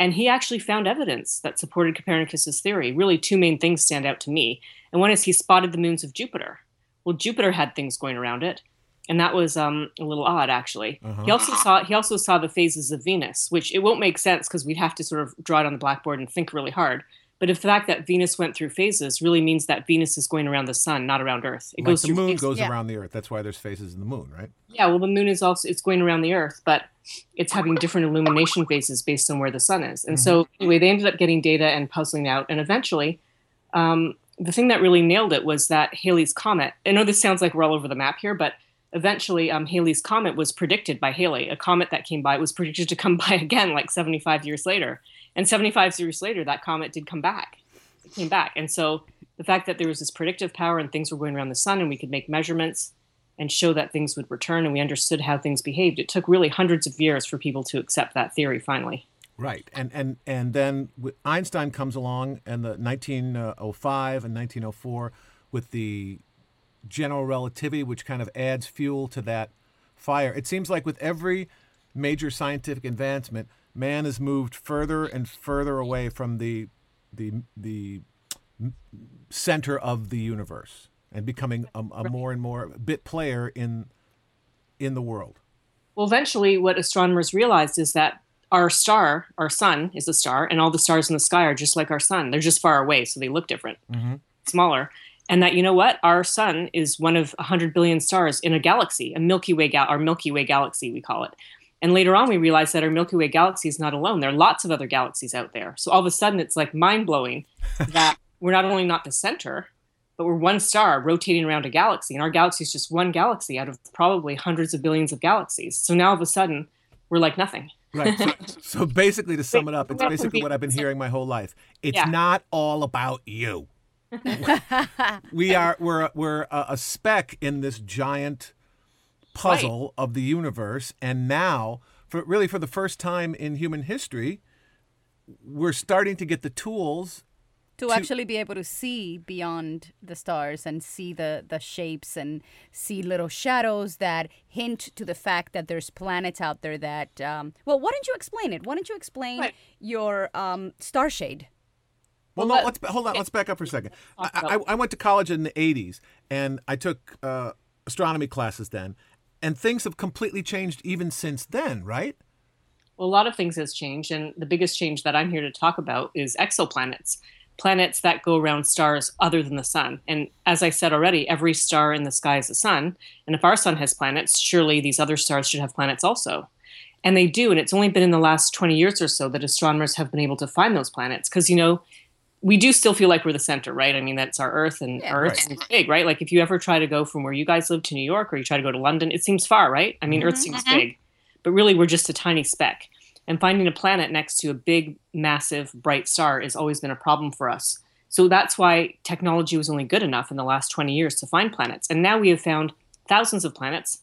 [SPEAKER 7] and he actually found evidence that supported Copernicus's theory. Really, two main things stand out to me. And one is he spotted the moons of Jupiter. Well, Jupiter had things going around it, and that was um, a little odd, actually. He also saw he also saw the phases of Venus, which it won't make sense because we'd have to sort of draw it on the blackboard and think really hard. But if the fact that Venus went through phases really means that Venus is going around the sun, not around Earth. It
[SPEAKER 5] Like
[SPEAKER 7] goes
[SPEAKER 5] the moon
[SPEAKER 7] phases.
[SPEAKER 5] goes
[SPEAKER 2] Yeah.
[SPEAKER 5] around the earth. That's why there's phases in the moon, right?
[SPEAKER 7] Yeah, well, the moon is also it's going around the Earth, but it's having different illumination phases based on where the sun is. And so, anyway, they ended up getting data and puzzling out. And eventually, um, the thing that really nailed it was that Halley's comet. I know this sounds like we're all over the map here, but eventually, um, Halley's comet was predicted by Halley. A comet that came by was predicted to come by again, like 75 years later. And 75 years later, that comet did come back. It came back. And so, the fact that there was this predictive power and things were going around the sun, and we could make measurements and show that things would return and we understood how things behaved. It took really hundreds of years for people to accept that theory finally.
[SPEAKER 5] Right. And and and then Einstein comes along in the 1905 and 1904 with the general relativity, which kind of adds fuel to that fire. It seems like with every major scientific advancement, man has moved further and further away from the the the center of the universe and becoming a, a more and more bit player in in the world.
[SPEAKER 7] Well, eventually, what astronomers realized is that our star, our sun, is a star, and all the stars in the sky are just like our sun. They're just far away, so they look different, mm-hmm. smaller. And that you know what, our sun is one of 100 billion stars in a galaxy, a Milky Way, gal- our Milky Way galaxy, we call it. And later on, we realized that our Milky Way galaxy is not alone. There are lots of other galaxies out there. So all of a sudden, it's like mind blowing that we're not only not the center, but we're one star rotating around a galaxy, and our galaxy is just one galaxy out of probably hundreds of billions of galaxies. So now all of a sudden, we're like nothing.
[SPEAKER 5] Right. So, so basically, to sum it up, it's basically what I've been hearing my whole life. It's
[SPEAKER 7] Yeah.
[SPEAKER 5] not all about you. we are we're a- we're a, a speck in this giant puzzle of the universe, and now, for really for the first time in human history, we're starting to get the tools.
[SPEAKER 2] to actually be able to see beyond the stars and see the the shapes and see little shadows that hint to the fact that there's planets out there that um, well why don't you explain it why don't you explain
[SPEAKER 7] Right.
[SPEAKER 2] your um, star shade
[SPEAKER 5] Well,
[SPEAKER 7] Well,
[SPEAKER 5] no,
[SPEAKER 7] let-
[SPEAKER 5] let's hold on. Let's back up for a second. I, I, I went to college in the '80s, and I took uh, astronomy classes then, and things have completely changed even since then, right?
[SPEAKER 7] Well, a lot of things has changed, and the biggest change that I'm here to talk about is exoplanets. planets that go around stars other than the sun. And as I said already, every star in the sky is a sun. And if our sun has planets, surely these other stars should have planets also. And they do. And it's only been in the last 20 years or so that astronomers have been able to find those planets. Because, you know, we do still feel like we're the center, right? I mean, that's our Earth, and
[SPEAKER 2] Yeah.
[SPEAKER 7] our Earth's big, right? Like if you ever try to go from where you guys live to New York or you try to go to London, it seems far, right? I mean, Earth mm-hmm. seems mm-hmm. big, but really we're just a tiny speck. And finding a planet next to a big, massive, bright star has always been a problem for us. So that's why technology was only good enough in the last 20 years to find planets. And now we have found thousands of planets,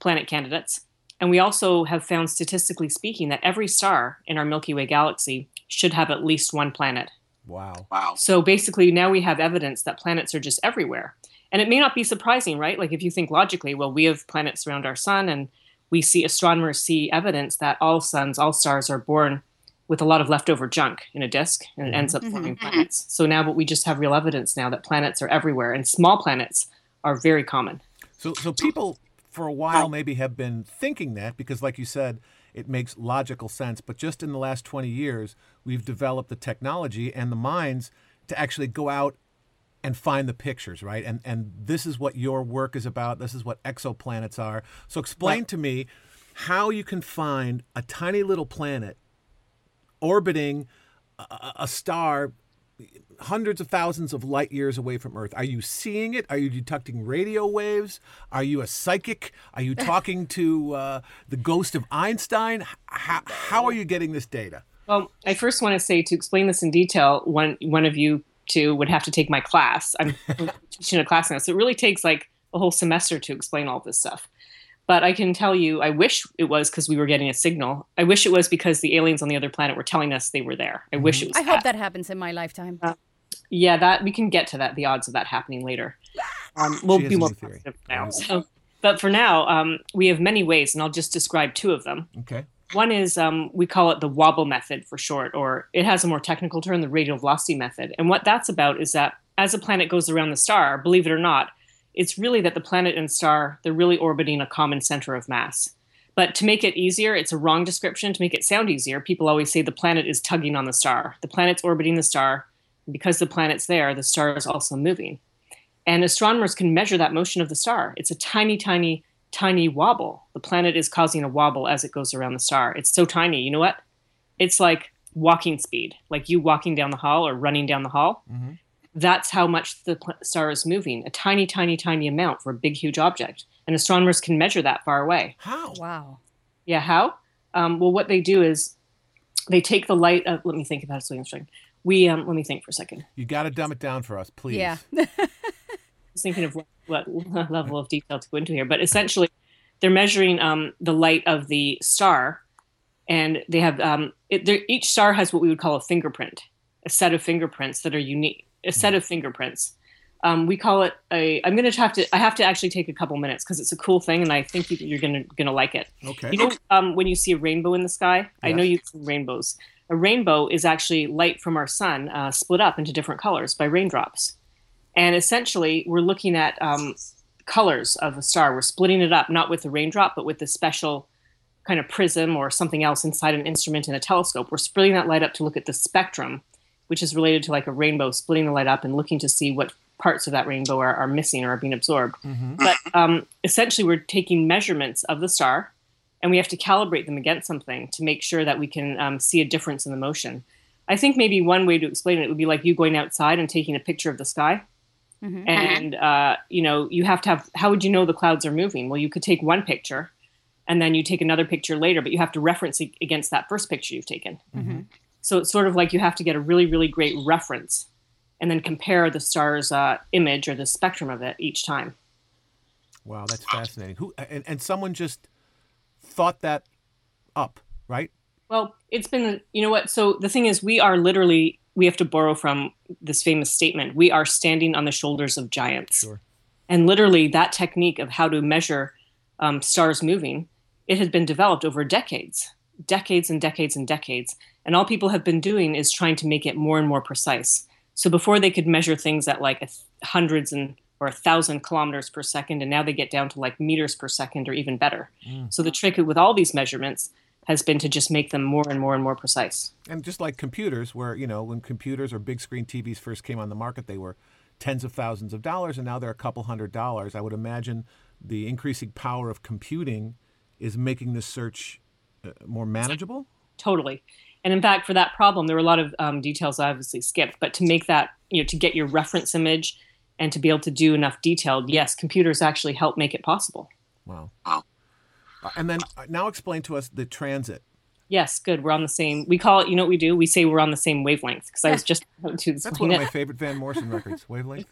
[SPEAKER 7] planet candidates. And we also have found, statistically speaking, that every star in our Milky Way galaxy should have at least one planet.
[SPEAKER 5] Wow. Wow.
[SPEAKER 7] So basically, now we have evidence that planets are just everywhere. And it may not be surprising, right? Like if you think logically, well, we have planets around our sun, and we see astronomers see evidence that all suns, all stars are born with a lot of leftover junk in a disk, and it ends up mm-hmm. forming mm-hmm. planets. So now, but we just have real evidence now that planets are everywhere, and small planets are very common.
[SPEAKER 5] So, so people for a while maybe have been thinking that because, like you said, it makes logical sense. But just in the last 20 years, we've developed the technology and the minds to actually go out and find the pictures, right? And and this is what your work is about. This is what exoplanets are. So explain to me how you can find a tiny little planet orbiting a, a- a star hundreds of thousands of light years away from Earth. Are you seeing it? Are you detecting radio waves? Are you a psychic? Are you talking to uh, the ghost of Einstein? How, how are you getting this data?
[SPEAKER 7] Well, I first want to say to explain this in detail, one one of you two would have to take my class. I'm teaching a class now, so it really takes like a whole semester to explain all this stuff. But I can tell you, I wish it was because we were getting a signal. I wish it was because the aliens on the other planet were telling us they were there. I wish it was.
[SPEAKER 2] I hope that happens in my lifetime.
[SPEAKER 7] Yeah, that we can get to that. The odds of that happening later. Um, we'll be more
[SPEAKER 5] new theory.
[SPEAKER 7] positive now. So, but for now, um, we have many ways, and I'll just describe two of them.
[SPEAKER 5] Okay.
[SPEAKER 7] One is um, we call it the wobble method for short, or it has a more technical term, the radial velocity method. And what that's about is that as a planet goes around the star, believe it or not, it's really that the planet and star they're really orbiting a common center of mass. But to make it easier, it's a wrong description. To make it sound easier, people always say the planet is tugging on the star. The planet's orbiting the star. and Because the planet's there, the star is also moving. And astronomers can measure that motion of the star. It's a tiny, tiny, tiny wobble. The planet is causing a wobble as it goes around the star. It's so tiny. You know what? It's like walking speed, like you walking down the hall or running down the hall. Mm-hmm. That's how much the star is moving, a tiny, tiny, tiny amount for a big, huge object. And astronomers can measure that far away.
[SPEAKER 5] How?
[SPEAKER 2] Wow.
[SPEAKER 7] Yeah, how? Um, well, what they do is they take the light of, let me think about it so I'm. We, um, let me think for a second.
[SPEAKER 5] You got to dumb it down for us, please.
[SPEAKER 2] Yeah.
[SPEAKER 7] I was thinking of what, what level of detail to go into here, but essentially, they're measuring um, the light of the star, and they have um, it, each star has what we would call a fingerprint, a set of fingerprints that are unique, a set of fingerprints. Um, we call it a. I'm going to have to. I have to actually take a couple minutes because it's a cool thing, and I think you, you're going to going to like it.
[SPEAKER 5] Okay.
[SPEAKER 7] You know, um, when you see a rainbow in the sky, I know you've seen rainbows. A rainbow is actually light from our sun uh, split up into different colors by raindrops. And essentially, we're looking at um, colors of a star. We're splitting it up, not with the raindrop, but with the special kind of prism or something else inside an instrument in a telescope. We're splitting that light up to look at the spectrum, which is related to like a rainbow, splitting the light up and looking to see what parts of that rainbow are, are missing or are being absorbed. But um, essentially, we're taking measurements of the star and we have to calibrate them against something to make sure that we can um, see a difference in the motion. I think maybe one way to explain it would be like you going outside and taking a picture of the sky. And uh, you know, you have to have. How would you know the clouds are moving? Well, you could take one picture, and then you take another picture later, but you have to reference it against that first picture you've taken. So it's sort of like you have to get a really, really great reference, and then compare the star's uh, image or the spectrum of it each time.
[SPEAKER 5] Wow, that's fascinating. Who and, and someone just thought that up, right?
[SPEAKER 7] Well, it's been, you know what? So the thing is, we are literally, we have to borrow from this famous statement we are standing on the shoulders of giants.
[SPEAKER 5] Sure.
[SPEAKER 7] And literally, that technique of how to measure um, stars moving, it has been developed over decades, decades and decades and decades. And all people have been doing is trying to make it more and more precise. So before they could measure things at like a th- hundreds and or a thousand kilometers per second, and now they get down to like meters per second or even better. Mm. So the trick with all these measurements, has been to just make them more and more and more precise.
[SPEAKER 5] And just like computers, where, you know, when computers or big screen TVs first came on the market, they were tens of thousands of dollars, and now they're a couple hundred dollars. I would imagine the increasing power of computing is making this search more manageable.
[SPEAKER 7] Totally. And in fact, for that problem, there were a lot of um, details I obviously skipped, but to make that, you know, to get your reference image and to be able to do enough detailed, yes, computers actually help make it possible.
[SPEAKER 5] Wow. Wow. Uh, and then uh, now explain to us the transit.
[SPEAKER 7] Yes, good. We're on the same. We call it. You know what we do? We say we're on the same wavelength because I was just about to
[SPEAKER 5] That's one of my favorite Van Morrison records. Wavelength.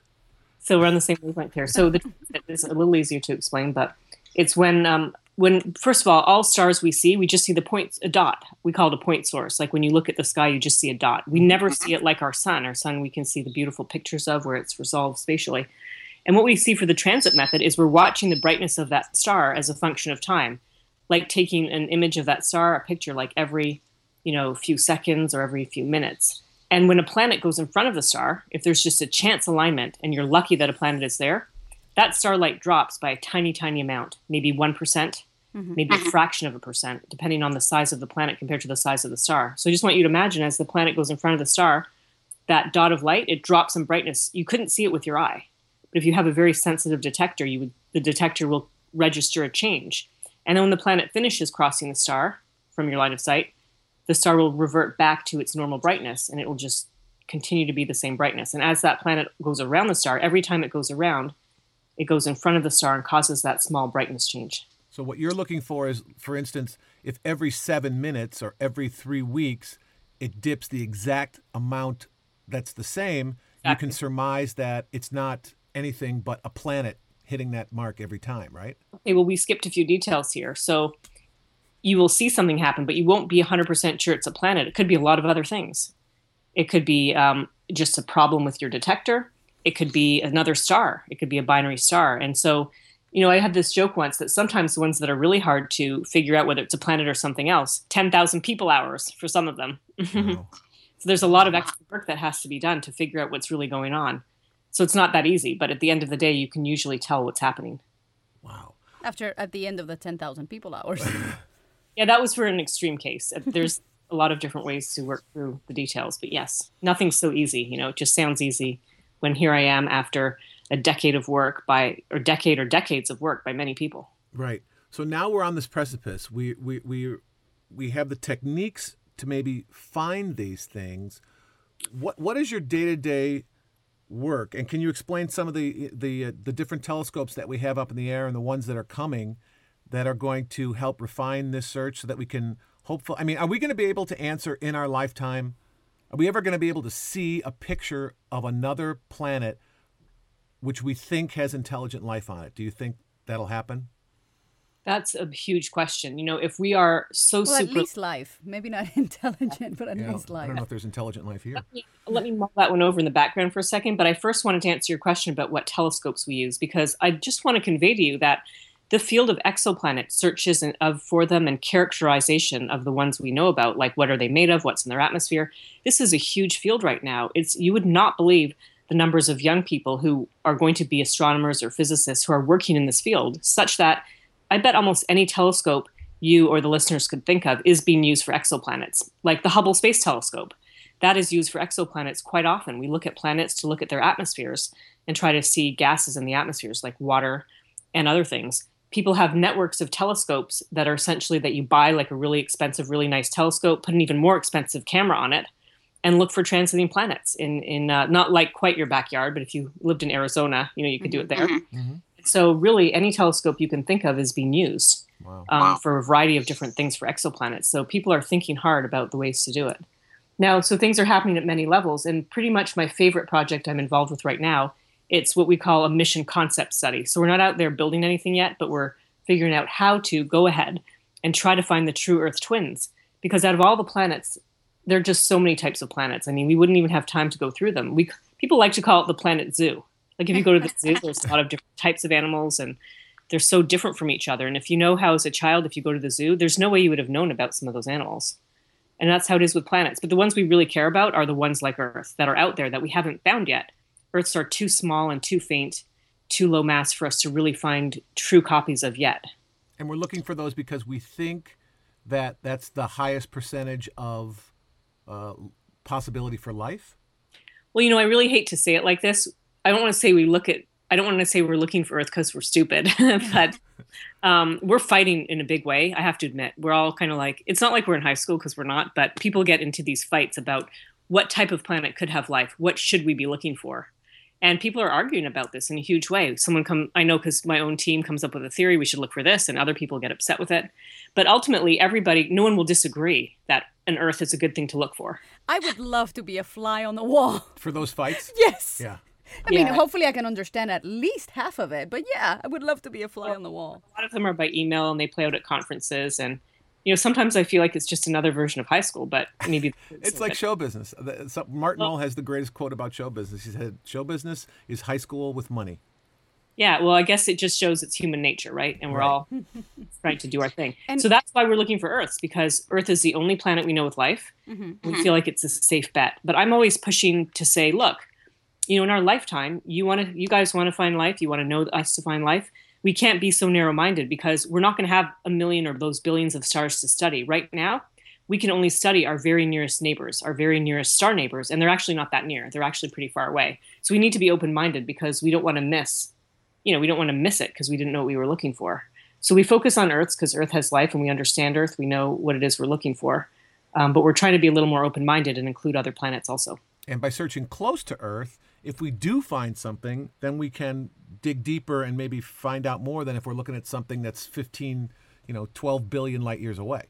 [SPEAKER 7] So we're on the same wavelength here. So the it's a little easier to explain, but it's when um, when first of all, all stars we see, we just see the point, a dot. We call it a point source. Like when you look at the sky, you just see a dot. We never mm-hmm. see it like our sun. Our sun, we can see the beautiful pictures of where it's resolved spatially. And what we see for the transit method is we're watching the brightness of that star as a function of time like taking an image of that star, a picture like every, you know, few seconds or every few minutes. And when a planet goes in front of the star, if there's just a chance alignment and you're lucky that a planet is there, that starlight drops by a tiny, tiny amount, maybe 1%, percent mm hmm maybe a mm-hmm. fraction of a percent, depending on the size of the planet compared to the size of the star. So I just want you to imagine as the planet goes in front of the star, that dot of light, it drops in brightness. You couldn't see it with your eye. But if you have a very sensitive detector, you would the detector will register a change. And then when the planet finishes crossing the star from your line of sight, the star will revert back to its normal brightness and it will just continue to be the same brightness. And as that planet goes around the star, every time it goes around, it goes in front of the star and causes that small brightness change.
[SPEAKER 5] So, what you're looking for is, for instance, if every seven minutes or every three weeks it dips the exact amount that's the same, exactly. you can surmise that it's not anything but a planet hitting that mark every time, right?
[SPEAKER 7] Okay, well, we skipped a few details here. So you will see something happen, but you won't be 100% sure it's a planet. It could be a lot of other things. It could be um, just a problem with your detector. It could be another star. It could be a binary star. And so, you know, I had this joke once that sometimes the ones that are really hard to figure out whether it's a planet or something else, 10,000 people hours for some of them. Wow. so there's a lot of extra work that has to be done to figure out what's really going on. So it's not that easy, but at the end of the day, you can usually tell what's happening.
[SPEAKER 5] Wow.
[SPEAKER 2] After at the end of the 10,000 people hours.
[SPEAKER 7] yeah, that was for an extreme case. There's a lot of different ways to work through the details, but yes, nothing's so easy. You know, it just sounds easy when here I am after a decade of work by, or decade or decades of work by many people.
[SPEAKER 5] Right. So now we're on this precipice. We we we we have the techniques to maybe find these things. What what is your day to day work. And can you explain some of the the uh, the different telescopes that we have up in the air and the ones that are coming that are going to help refine this search so that we can hopefully I mean, are we going to be able to answer in our lifetime? Are we ever going to be able to see a picture of another planet which we think has intelligent life on it? Do you think that'll happen?
[SPEAKER 7] That's a huge question. You know, if we are so
[SPEAKER 2] well,
[SPEAKER 7] super...
[SPEAKER 2] at least life, maybe not intelligent, but at yeah, least life.
[SPEAKER 5] I don't know if there's intelligent life here.
[SPEAKER 7] Let me, let me mull that one over in the background for a second. But I first wanted to answer your question about what telescopes we use because I just want to convey to you that the field of exoplanet searches and of for them and characterization of the ones we know about, like what are they made of, what's in their atmosphere. This is a huge field right now. It's you would not believe the numbers of young people who are going to be astronomers or physicists who are working in this field, such that I bet almost any telescope you or the listeners could think of is being used for exoplanets, like the Hubble Space Telescope. That is used for exoplanets quite often. We look at planets to look at their atmospheres and try to see gases in the atmospheres like water and other things. People have networks of telescopes that are essentially that you buy like a really expensive, really nice telescope, put an even more expensive camera on it, and look for transiting planets in in uh, not like quite your backyard, but if you lived in Arizona, you know you could do it there. Mm-hmm. mm-hmm. So really, any telescope you can think of is being used wow. Um, wow. for a variety of different things for exoplanets. So people are thinking hard about the ways to do it. Now, so things are happening at many levels, and pretty much my favorite project I'm involved with right now, it's what we call a mission concept study. So we're not out there building anything yet, but we're figuring out how to go ahead and try to find the true Earth twins. Because out of all the planets, there are just so many types of planets. I mean, we wouldn't even have time to go through them. We people like to call it the planet zoo like if you go to the zoo, there's a lot of different types of animals and they're so different from each other. And if you know how as a child, if you go to the zoo, there's no way you would have known about some of those animals. And that's how it is with planets. But the ones we really care about are the ones like Earth that are out there that we haven't found yet. Earths are too small and too faint, too low mass for us to really find true copies of yet.
[SPEAKER 5] And we're looking for those because we think that that's the highest percentage of uh, possibility for life?
[SPEAKER 7] Well, you know, I really hate to say it like this. I don't want to say we look at. I don't want to say we're looking for Earth because we're stupid, but um, we're fighting in a big way. I have to admit, we're all kind of like. It's not like we're in high school because we're not, but people get into these fights about what type of planet could have life. What should we be looking for? and people are arguing about this in a huge way someone come i know because my own team comes up with a theory we should look for this and other people get upset with it but ultimately everybody no one will disagree that an earth is a good thing to look for
[SPEAKER 2] I would love to be a fly on the wall.
[SPEAKER 5] For those fights?
[SPEAKER 2] Yes.
[SPEAKER 5] Yeah.
[SPEAKER 2] I mean,
[SPEAKER 7] Yeah.
[SPEAKER 2] hopefully I can understand at least half of it. But yeah, I would love to be a fly on the wall.
[SPEAKER 7] a lot of them are by email and they play out at conferences and you know sometimes i feel like it's just another version of high school but maybe
[SPEAKER 5] It's like show business. The- so- Martin Mull has the greatest quote about show business. He said, "Show business is high school with money."
[SPEAKER 7] Yeah well i guess it just shows it's human nature right? And we're
[SPEAKER 5] Right.
[SPEAKER 7] all trying to do our thing.
[SPEAKER 2] And-
[SPEAKER 7] so that's why we're looking for earths because earth is the only planet we know with life.
[SPEAKER 2] Mm-hmm.
[SPEAKER 7] we feel like it's a safe bet. But i'm always pushing to say look you know in our lifetime you want to you guys want to find life you want to know us to find life. We can't be so narrow-minded because we're not going to have a million or those billions of stars to study. Right now we can only study our very nearest neighbors our very nearest star neighbors and they're actually not that near. They're actually pretty far away. So we need to be open-minded because we don't want to miss you know we don't want to miss it because we didn't know what we were looking for. So we focus on earths because earth has life and we understand earth we know what it is we're looking for. Um, but we're trying to be a little more open-minded and include other planets also.
[SPEAKER 5] And by searching close to Earth, if we do find something, then we can dig deeper and maybe find out more than if we're looking at something that's 15, you know, 12 billion light years away.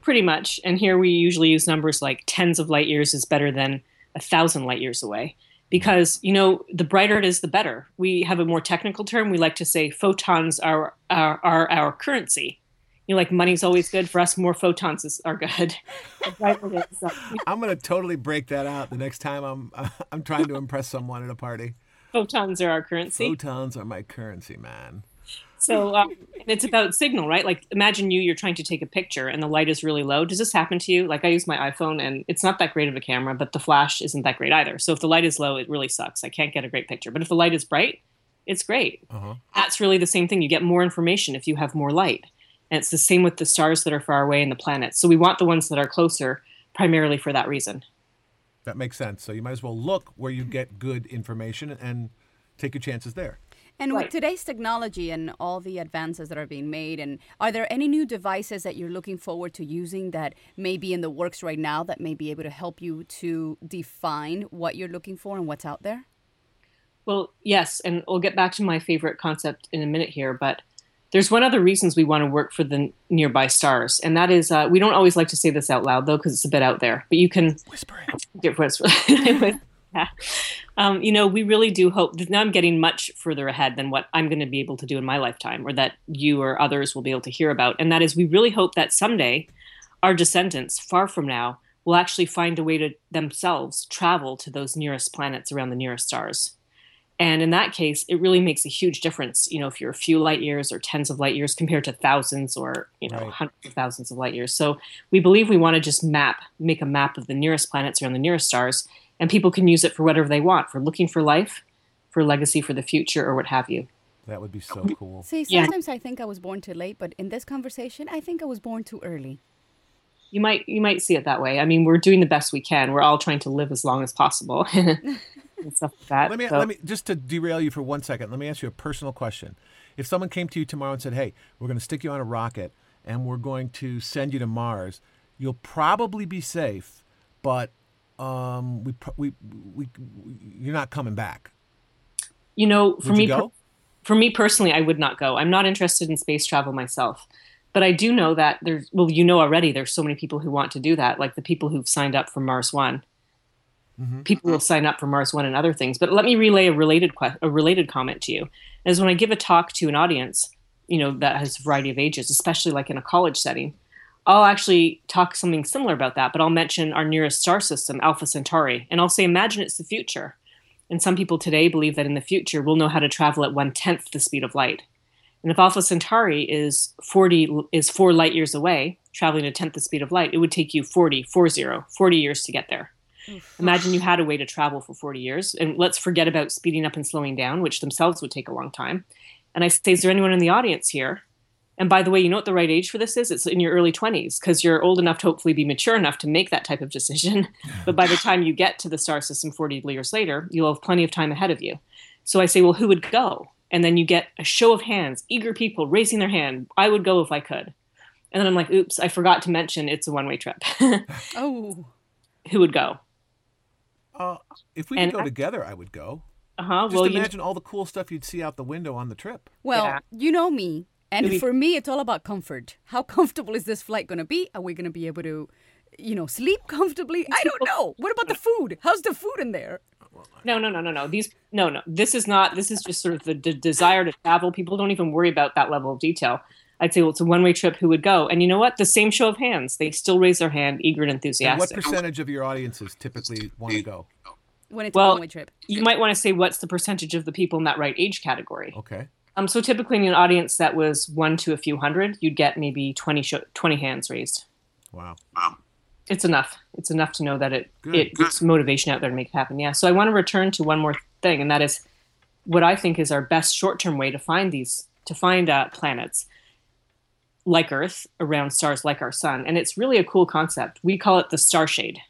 [SPEAKER 7] pretty much. And here we usually use numbers like tens of light years is better than a thousand light years away because you know the brighter it is the better. We have a more technical term. We like to say photons are are, are our currency. You know like money's always good. For us more photons is, are good. The brighter it is,
[SPEAKER 5] I'm going to totally break that out the next time I'm I'm trying to impress someone at a party.
[SPEAKER 7] photons are our currency.
[SPEAKER 5] Photons are my currency, man.
[SPEAKER 7] So um, it's about signal, right? Like imagine you you're trying to take a picture and the light is really low. Does this happen to you? Like I use my iPhone and it's not that great of a camera, but the flash isn't that great either. So if the light is low, it really sucks. I can't get a great picture. But if the light is bright, it's great.
[SPEAKER 5] Uh-huh.
[SPEAKER 7] That's really the same thing. You get more information if you have more light. And it's the same with the stars that are far away and the planets. So we want the ones that are closer primarily for that reason.
[SPEAKER 5] That makes sense. So you might as well look where you get good information and take your chances there.
[SPEAKER 2] And
[SPEAKER 7] Right.
[SPEAKER 2] with today's technology and all the advances that are being made, and are there any new devices that you're looking forward to using that may be in the works right now that may be able to help you to define what you're looking for and what's out there?
[SPEAKER 7] Well, yes, and we'll get back to my favorite concept in a minute here, but there's one other reasons we want to work for the nearby stars, and that is uh, we don't always like to say this out loud though because it's a bit out there, but you can
[SPEAKER 5] Whisper it.
[SPEAKER 7] get whisper. yeah. um, you know, we really do hope. That now I'm getting much further ahead than what I'm going to be able to do in my lifetime, or that you or others will be able to hear about, and that is we really hope that someday our descendants, far from now, will actually find a way to themselves travel to those nearest planets around the nearest stars. And in that case, it really makes a huge difference, you know, if you're a few light years or tens of light years compared to thousands or, you know,
[SPEAKER 5] Right.
[SPEAKER 7] hundreds of thousands of light years. So we believe we want to just map, make a map of the nearest planets around the nearest stars, and people can use it for whatever they want, for looking for life, for legacy for the future, or what have you.
[SPEAKER 5] That would be so um, cool.
[SPEAKER 2] See,
[SPEAKER 7] Yeah.
[SPEAKER 2] sometimes I think I was born too late, but in this conversation, I think I was born too early.
[SPEAKER 7] You might you might see it that way. I mean, we're doing the best we can. We're all trying to live as long as possible. and stuff like that.
[SPEAKER 5] Let me
[SPEAKER 7] So-
[SPEAKER 5] let me just to derail you for one second. Let me ask you a personal question. If someone came to you tomorrow and said, "Hey, we're going to stick you on a rocket and we're going to send you to Mars," you'll probably be safe, but um, we, we, we, we you're not coming back.
[SPEAKER 7] you know, for
[SPEAKER 5] Would
[SPEAKER 7] me
[SPEAKER 5] you
[SPEAKER 7] per-
[SPEAKER 5] go?
[SPEAKER 7] for me personally, I would not go. I'm not interested in space travel myself. But I do know that there's well, you know already there's so many people who want to do that, like the people who've signed up for Mars One. People will sign up for Mars One and other things. But let me relay a related que- a related comment to you. Is when I give a talk to an audience, you know, that has a variety of ages, especially like in a college setting, I'll actually talk something similar about that. But I'll mention our nearest star system, Alpha Centauri, and I'll say, imagine it's the future. And some people today believe that in the future we'll know how to travel at one tenth the speed of light. And if Alpha Centauri is 40 is four light years away, traveling a tenth the speed of light, it would take you 40, 40, 40 years to get there. Imagine you had a way to travel for 40 years. And let's forget about speeding up and slowing down, which themselves would take a long time. And I say, is there anyone in the audience here And by the way, you know what the right age for this is? It's in your early 20s because you're old enough to hopefully be mature enough to make that type of decision. but by the time you get to the star system 40 years later, you'll have plenty of time ahead of you. So I say, well, who would go? And then you get a show of hands, eager people raising their hand. I would go if I could. And then I'm like, oops, I forgot to mention it's a one way trip.
[SPEAKER 2] Oh.
[SPEAKER 7] who would go?
[SPEAKER 5] Uh, if we could go
[SPEAKER 7] I-
[SPEAKER 5] together, I would go.
[SPEAKER 7] Uh huh.
[SPEAKER 5] Just
[SPEAKER 7] Well, you
[SPEAKER 5] imagine all the cool stuff you'd see out the window on the trip.
[SPEAKER 2] Well,
[SPEAKER 7] Yeah.
[SPEAKER 2] you know me. And
[SPEAKER 7] Maybe-
[SPEAKER 2] for me, it's all about comfort. How comfortable is this flight going to be? Are we going to be able to, you know, sleep comfortably? I don't know. What about the food? How's the food in there?
[SPEAKER 7] No, no, no, no, no. These, no, no. This is not. This is just sort of the, the desire to travel. People don't even worry about that level of detail. I'd say, well, it's a one-way trip. Who would go? And you know what? The same show of hands. They still raise their hand, eager and
[SPEAKER 5] And what percentage of your audiences typically want to go?
[SPEAKER 2] When it's
[SPEAKER 7] Well,
[SPEAKER 2] a one way trip.
[SPEAKER 7] you might want to say what's the percentage of the people in that right age category.
[SPEAKER 5] Okay.
[SPEAKER 7] Um, so typically in an audience that was one to a few hundred, you'd get maybe 20, sho 20 hands raised.
[SPEAKER 5] Wow. Wow.
[SPEAKER 7] It's enough. It's enough to know that it
[SPEAKER 5] Good.
[SPEAKER 7] it puts motivation out there to make it happen. Yeah. So I want to return to one more thing, and that is what I think is our best short term way to find these to find uh, planets like Earth around stars like our sun. And it's really a cool concept. We call it the star shade.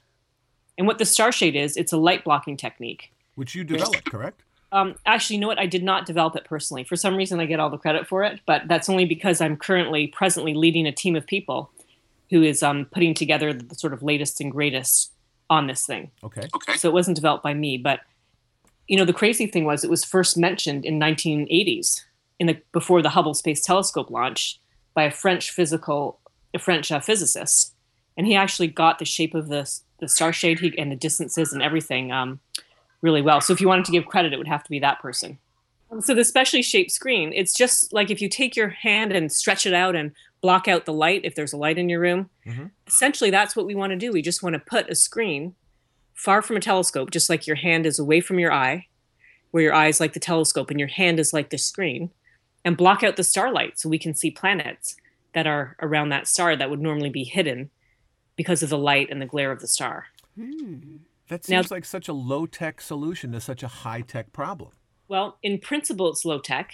[SPEAKER 7] And what the star shade is, it's a light blocking technique.
[SPEAKER 5] Which you developed, correct?
[SPEAKER 7] Um, actually, you know what? I did not develop it personally. For some reason, I get all the credit for it, but that's only because I'm currently presently leading a team of people who is um, putting together the sort of latest and greatest on this thing.
[SPEAKER 5] Okay. Okay.
[SPEAKER 7] So it wasn't developed by me, but you know, the crazy thing was it was first mentioned in 1980s, in the before the Hubble Space Telescope launch, by a French physical, a French uh, physicist, and he actually got the shape of the the star shade he, and the distances and everything um, really well. So if you wanted to give credit, it would have to be that person. Um, so the specially shaped screen, it's just like if you take your hand and stretch it out and block out the light, if there's a light in your room, mm-hmm. essentially that's what we want to do. We just want to put a screen far from a telescope, just like your hand is away from your eye, where your eye is like the telescope and your hand is like the screen, and block out the starlight so we can see planets that are around that star that would normally be hidden because of the light and the glare of the star. Hmm.
[SPEAKER 5] That
[SPEAKER 7] Now-
[SPEAKER 5] seems like such a low tech solution to such a high tech problem.
[SPEAKER 7] Well, in principle, it's low tech.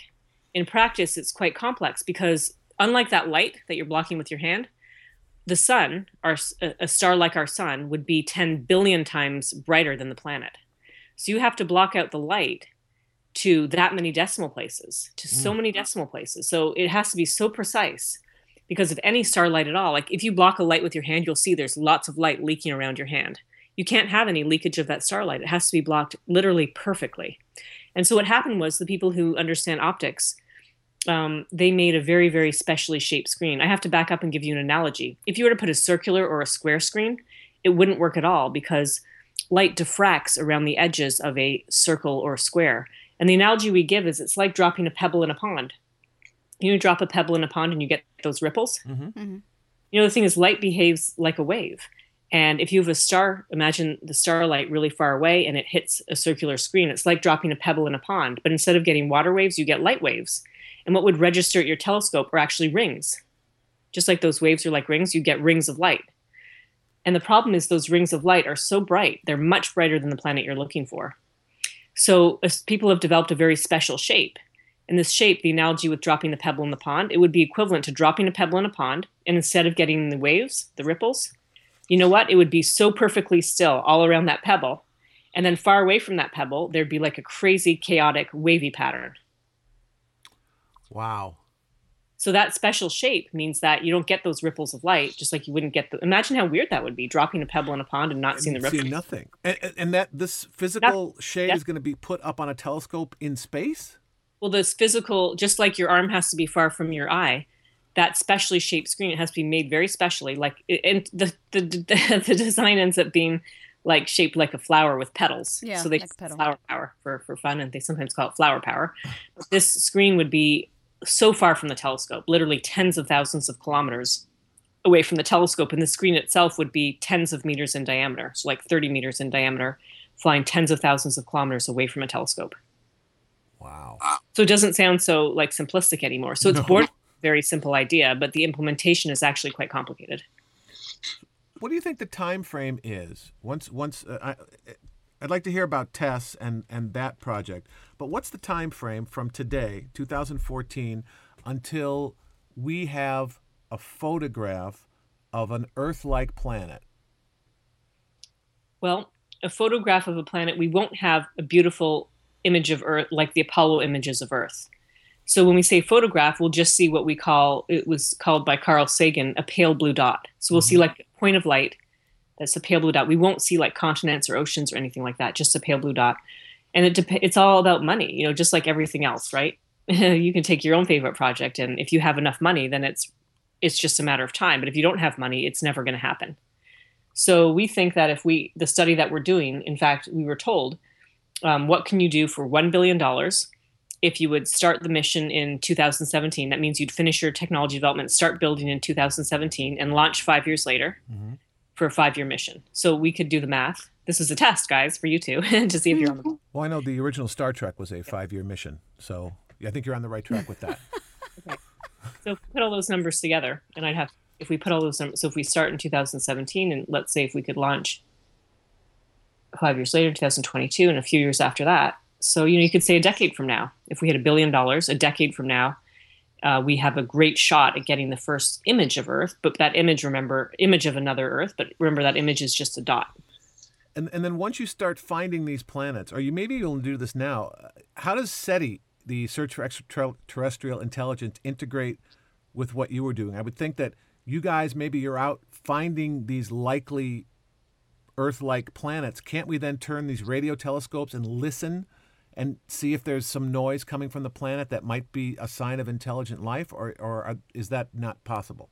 [SPEAKER 7] In practice, it's quite complex because unlike that light that you're blocking with your hand, the sun, our, a star like our sun, would be 10 billion times brighter than the planet. So you have to block out the light to that many decimal places, to so mm. many decimal places. So it has to be so precise because of any starlight at all. Like if you block a light with your hand, you'll see there's lots of light leaking around your hand. You can't have any leakage of that starlight. It has to be blocked literally perfectly. And so what happened was the people who understand optics, um, they made a very, very specially shaped screen. I have to back up and give you an analogy. If you were to put a circular or a square screen, it wouldn't work at all because light diffracts around the edges of a circle or a square. And the analogy we give is it's like dropping a pebble in a pond. You know, drop a pebble in a pond and you get those ripples. You know, the thing is, light behaves like a wave. And if you have a star, imagine the starlight really far away and it hits a circular screen. It's like dropping a pebble in a pond. But instead of getting water waves, you get light waves. And what would register at your telescope are actually rings. Just like those waves are like rings, you get rings of light. And the problem is, those rings of light are so bright, they're much brighter than the planet you're looking for. So people have developed a very special shape. And this shape, the analogy with dropping the pebble in the pond, it would be equivalent to dropping a pebble in a pond. And instead of getting the waves, the ripples, you know what? It would be so perfectly still all around that pebble. And then far away from that pebble, there'd be like a crazy, chaotic, wavy pattern.
[SPEAKER 5] Wow.
[SPEAKER 7] So that special shape means that you don't get those ripples of light, just like you wouldn't get the. Imagine how weird that would be, dropping a pebble in a pond and not seeing the
[SPEAKER 5] And
[SPEAKER 7] ripples.
[SPEAKER 5] seeing nothing. And, and- and that this physical shade
[SPEAKER 7] yeah.
[SPEAKER 5] is going to be put up on a telescope in space?
[SPEAKER 7] Well, this physical, just like your arm has to be far from your eye, that specially shaped screen it has to be made very specially. Like, and the the the, the design ends up being like shaped like a flower with petals.
[SPEAKER 2] Yeah,
[SPEAKER 7] so they
[SPEAKER 2] like a petal.
[SPEAKER 7] flower power for for fun, and they sometimes call it flower power. But this screen would be so far from the telescope, literally tens of thousands of kilometers away from the telescope, and the screen itself would be tens of meters in diameter, so like 30 meters in diameter, flying tens of thousands of kilometers away from a telescope.
[SPEAKER 5] Wow.
[SPEAKER 7] So it doesn't sound so like simplistic anymore. So it's born very simple idea, but the implementation is actually quite complicated.
[SPEAKER 5] What do you think the time frame is? Once once uh, I I'd like to hear about TESS and and that project. But what's the time frame from today, 2014 until we have a photograph of an Earth like planet?
[SPEAKER 7] Well, a photograph of a planet, we won't have a beautiful image of Earth like the Apollo images of Earth. So when we say photograph, we'll just see what we call it was called by Carl Sagan a pale blue dot. So we'll mm-hmm. see like a point of light that's a pale blue dot. We won't see like continents or oceans or anything like that, just a pale blue dot. And it dep- it's all about money, you know, just like everything else, right? you can take your own favorite project and if you have enough money, then it's it's just a matter of time. But if you don't have money, it's never going to happen. So we think that if we, the study that we're doing, in fact, we were told, um, what can you do for $1 billion if you would start the mission in 2017? That means you'd finish your technology development, start building in 2017, and launch five years later mm-hmm. for a five year mission. So we could do the math. This is a test, guys, for you two to see if you're on the.
[SPEAKER 5] Well, I know the original Star Trek was a five year mission. So I think you're on the right track with that.
[SPEAKER 7] okay. So put all those numbers together, and I'd have if we put all those numbers, so if we start in 2017 and let's say if we could launch five years later, 2022, and a few years after that. So, you know, you could say a decade from now, if we had a billion dollars, a decade from now, uh, we have a great shot at getting the first image of Earth. But that image, remember, image of another Earth, but remember that image is just a dot.
[SPEAKER 5] And, and then once you start finding these planets, or you maybe you'll do this now, how does SETI, the Search for Extraterrestrial Intelligence, integrate with what you were doing? I would think that you guys maybe you're out finding these likely Earth-like planets. Can't we then turn these radio telescopes and listen and see if there's some noise coming from the planet that might be a sign of intelligent life, or or is that not possible?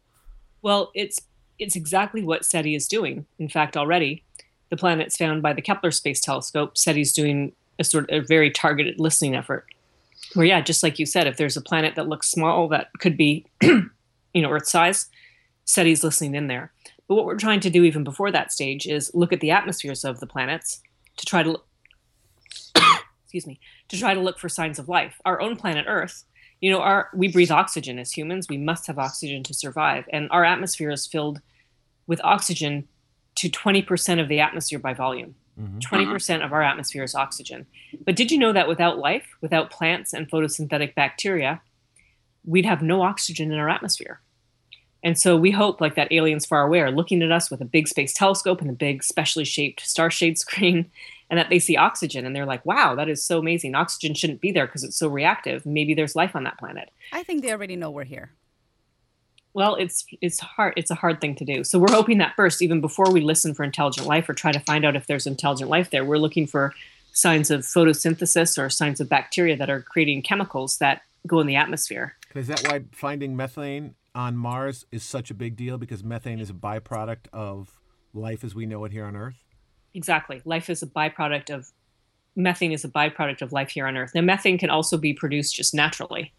[SPEAKER 7] Well, it's it's exactly what SETI is doing. In fact, already the planets found by the Kepler Space Telescope, SETI's doing a sort of a very targeted listening effort. Where yeah, just like you said, if there's a planet that looks small that could be, you know, Earth size, SETI's listening in there. But what we're trying to do even before that stage is look at the atmospheres of the planets to try to excuse me, to try to look for signs of life. Our own planet Earth, you know, our we breathe oxygen as humans. We must have oxygen to survive, and our atmosphere is filled with oxygen to 20% of the atmosphere by volume. Mm-hmm. 20% of our atmosphere is oxygen. But did you know that without life, without plants and photosynthetic bacteria, we'd have no oxygen in our atmosphere? And so we hope, like that aliens far away are looking at us with a big space telescope and a big specially shaped star shade screen, and that they see oxygen and they're like, wow, that is so amazing. Oxygen shouldn't be there because it's so reactive. Maybe there's life on that planet.
[SPEAKER 2] I think they already know we're here.
[SPEAKER 7] Well, it's it's hard. It's a hard thing to do. So we're hoping that first, even before we listen for intelligent life or try to find out if there's intelligent life there, we're looking for signs of photosynthesis or signs of bacteria that are creating chemicals that go in the atmosphere.
[SPEAKER 5] Is that why finding methane on Mars is such a big deal because methane is a byproduct of life as we know it here on Earth?
[SPEAKER 7] Exactly. Life is a byproduct of methane is a byproduct of life here on Earth. Now, methane can also be produced just naturally.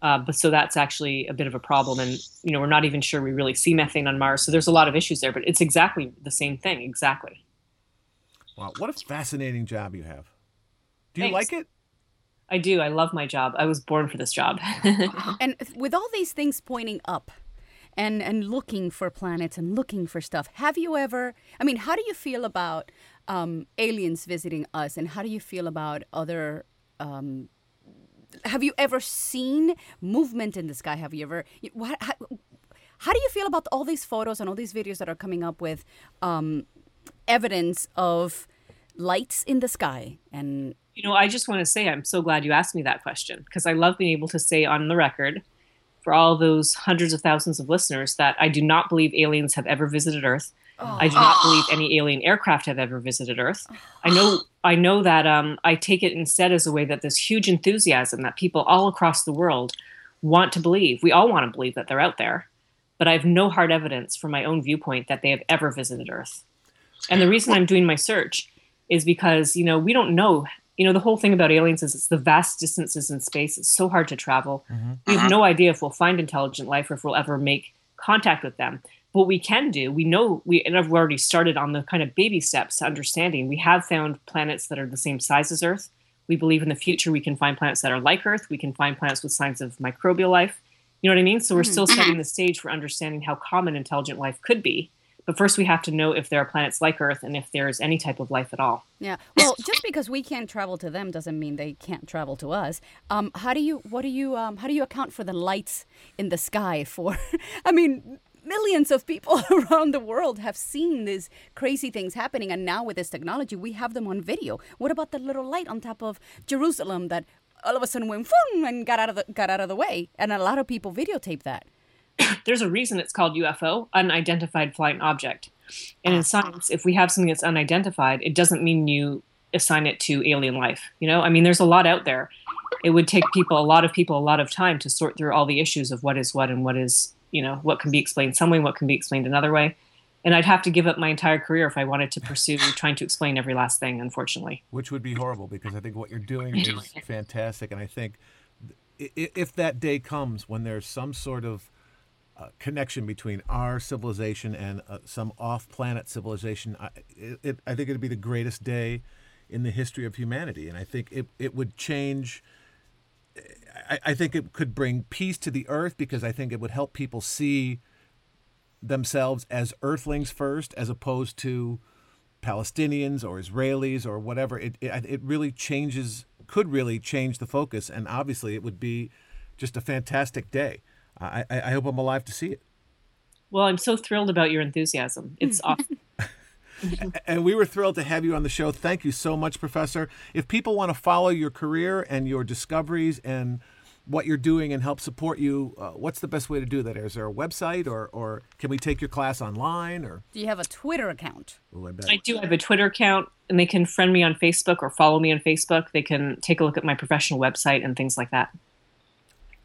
[SPEAKER 7] Uh, but so that's actually a bit of a problem, and you know we're not even sure we really see methane on Mars. So there's a lot of issues there, but it's exactly the same thing. Exactly.
[SPEAKER 5] Wow, what a fascinating job you have. Do you
[SPEAKER 7] Thanks.
[SPEAKER 5] like it?
[SPEAKER 7] I do. I love my job. I was born for this job.
[SPEAKER 2] and with all these things pointing up and and looking for planets and looking for stuff, have you ever I mean, how do you feel about um, aliens visiting us and how do you feel about other um, have you ever seen movement in the sky? Have you ever what, how, how, do you feel about all these photos and all these videos that are coming up with um, evidence of lights in the sky and
[SPEAKER 7] you know, I just want to say I'm so glad you asked me that question because I love being able to say on the record for all those hundreds of thousands of listeners that I do not believe aliens have ever visited Earth. Oh. I do not believe any alien aircraft have ever visited Earth. I know I know that um, I take it instead as a way that this huge enthusiasm that people all across the world want to believe. We all want to believe that they're out there, but I have no hard evidence from my own viewpoint that they have ever visited Earth. And the reason I'm doing my search is because you know we don't know you know the whole thing about aliens is it's the vast distances in space. It's so hard to travel. Mm-hmm. we have no idea if we'll find intelligent life or if we'll ever make contact with them. What we can do we know we and i've already started on the kind of baby steps to understanding. We have found planets that are the same size as earth. We believe in the future we can find planets that are like earth. We can find planets with signs of microbial life. You know what i mean? So we're mm-hmm. still setting the stage for understanding how common intelligent life could be But first, we have to know if there are planets like Earth and if there's any type of life at all.
[SPEAKER 2] Yeah. Well, just because we can't travel to them doesn't mean they can't travel to us. Um, how do you? What do you? Um, how do you account for the lights in the sky? For, I mean, millions of people around the world have seen these crazy things happening, and now with this technology, we have them on video. What about the little light on top of Jerusalem that all of a sudden went boom and got out of the got out of the way? And a lot of people videotape that.
[SPEAKER 7] There's a reason it's called UFO, unidentified flying object. And in ah. science, if we have something that's unidentified, it doesn't mean you assign it to alien life. You know, I mean, there's a lot out there. It would take people, a lot of people, a lot of time to sort through all the issues of what is what and what is, you know, what can be explained some way, what can be explained another way. And I'd have to give up my entire career if I wanted to pursue trying to explain every last thing, unfortunately.
[SPEAKER 5] Which would be horrible because I think what you're doing is fantastic. And I think if that day comes when there's some sort of uh, connection between our civilization and uh, some off-planet civilization, I, it, I think it'd be the greatest day in the history of humanity. And I think it, it would change. I, I think it could bring peace to the earth because I think it would help people see themselves as earthlings first, as opposed to Palestinians or Israelis or whatever. It, it it really changes, could really change the focus, and obviously it would be just a fantastic day. I, I, I hope I'm alive to see it.
[SPEAKER 7] Well, I'm so thrilled about your enthusiasm. It's awesome.
[SPEAKER 5] And we were thrilled to have you on the show. Thank you so much, Professor. If people want to follow your career and your discoveries and what you're doing and help support you, uh, what's the best way to do that? Is there a website or, or can we take your class online? Or
[SPEAKER 2] Do you have a Twitter account?
[SPEAKER 5] oh, I bet.
[SPEAKER 7] I do have a Twitter account, and they can friend me on Facebook or follow me on Facebook. They can take a look at my professional website and things like that.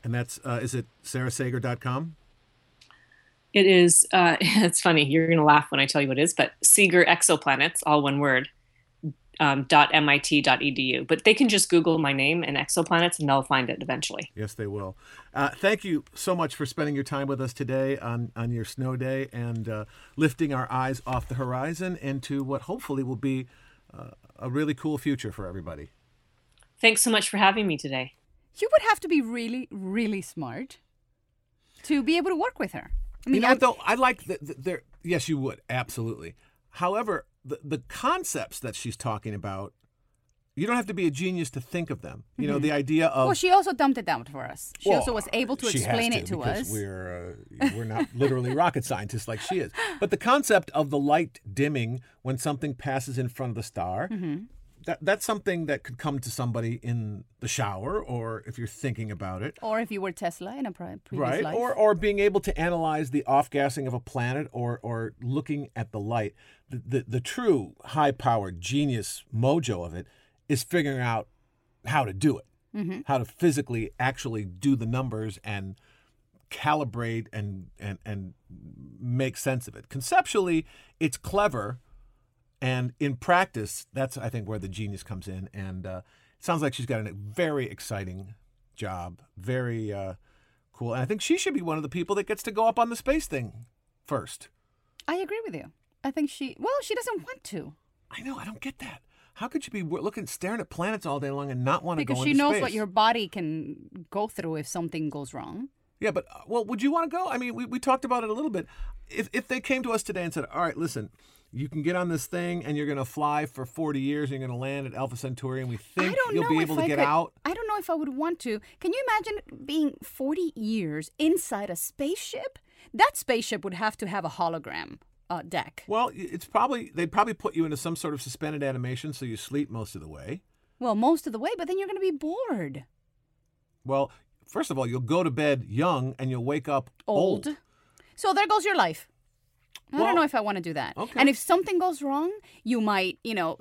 [SPEAKER 5] And that's uh, is it saraseager.com?
[SPEAKER 7] It is. Uh, it's funny. You're going to laugh when I tell you what it is, but Seager Exoplanets, all one word. Um, dot mit dot edu, but they can just Google my name and exoplanets, and they'll find it eventually.
[SPEAKER 5] Yes, they will. Uh, thank you so much for spending your time with us today on, on your snow day and uh, lifting our eyes off the horizon into what hopefully will be uh, a really cool future for everybody.
[SPEAKER 7] Thanks so much for having me today.
[SPEAKER 2] You would have to be really, really smart to be able to work with her. I mean,
[SPEAKER 5] you know what, though? I like that. that there. Yes, you would absolutely. However, the the concepts that she's talking about, you don't have to be a genius to think of them. You know, the idea of
[SPEAKER 2] well, she also dumped it down for us. She also was able to explain it to us.
[SPEAKER 5] We're uh, we're not literally rocket scientists like she is, but the concept of the light dimming when something passes in front of the star.
[SPEAKER 2] Mm-hmm.
[SPEAKER 5] That, that's something that could come to somebody in the shower, or if you're thinking about it,
[SPEAKER 2] Or if you were Tesla in a pri- previous
[SPEAKER 5] right?
[SPEAKER 2] life.
[SPEAKER 5] Or or being able to analyze the off gassing of a planet, or or looking at the light. The, the the true high powered genius mojo of it is figuring out how to do it,
[SPEAKER 2] Mm-hmm.
[SPEAKER 5] how to physically actually do the numbers and calibrate and and and make sense of it. Conceptually, it's clever, and in practice, that's I think where the genius comes in. And uh, it sounds like she's got a very exciting job, very uh, cool. And I think she should be one of the people that gets to go up on the space thing first.
[SPEAKER 2] I agree with you. I think she, well, she doesn't want to
[SPEAKER 5] I know. I don't get that. How could you be looking, staring at planets all day long and not want to go into space?
[SPEAKER 2] because she knows
[SPEAKER 5] space?
[SPEAKER 2] what your body can go through if something goes wrong.
[SPEAKER 5] Yeah, but uh, well, would you want to go? I mean, we, we talked about it a little bit. If if they came to us today and said, "All right, listen, you can get on this thing and you're going to fly for 40 years and you're going to land at Alpha Centauri and we think you'll be able to
[SPEAKER 2] I
[SPEAKER 5] get
[SPEAKER 2] could,
[SPEAKER 5] out."
[SPEAKER 2] I don't know if I would want to. Can you imagine being 40 years inside a spaceship? That spaceship would have to have a hologram uh, deck.
[SPEAKER 5] Well, it's probably they'd probably put you into some sort of suspended animation so you sleep most of the way.
[SPEAKER 2] Well, most of the way, but then you're going to be bored.
[SPEAKER 5] Well, first of all, you'll go to bed young and you'll wake up old.
[SPEAKER 2] Old. So there goes your life. I
[SPEAKER 5] Well,
[SPEAKER 2] don't know if I want to do that.
[SPEAKER 5] okay.
[SPEAKER 2] And if something goes wrong, you might, you know,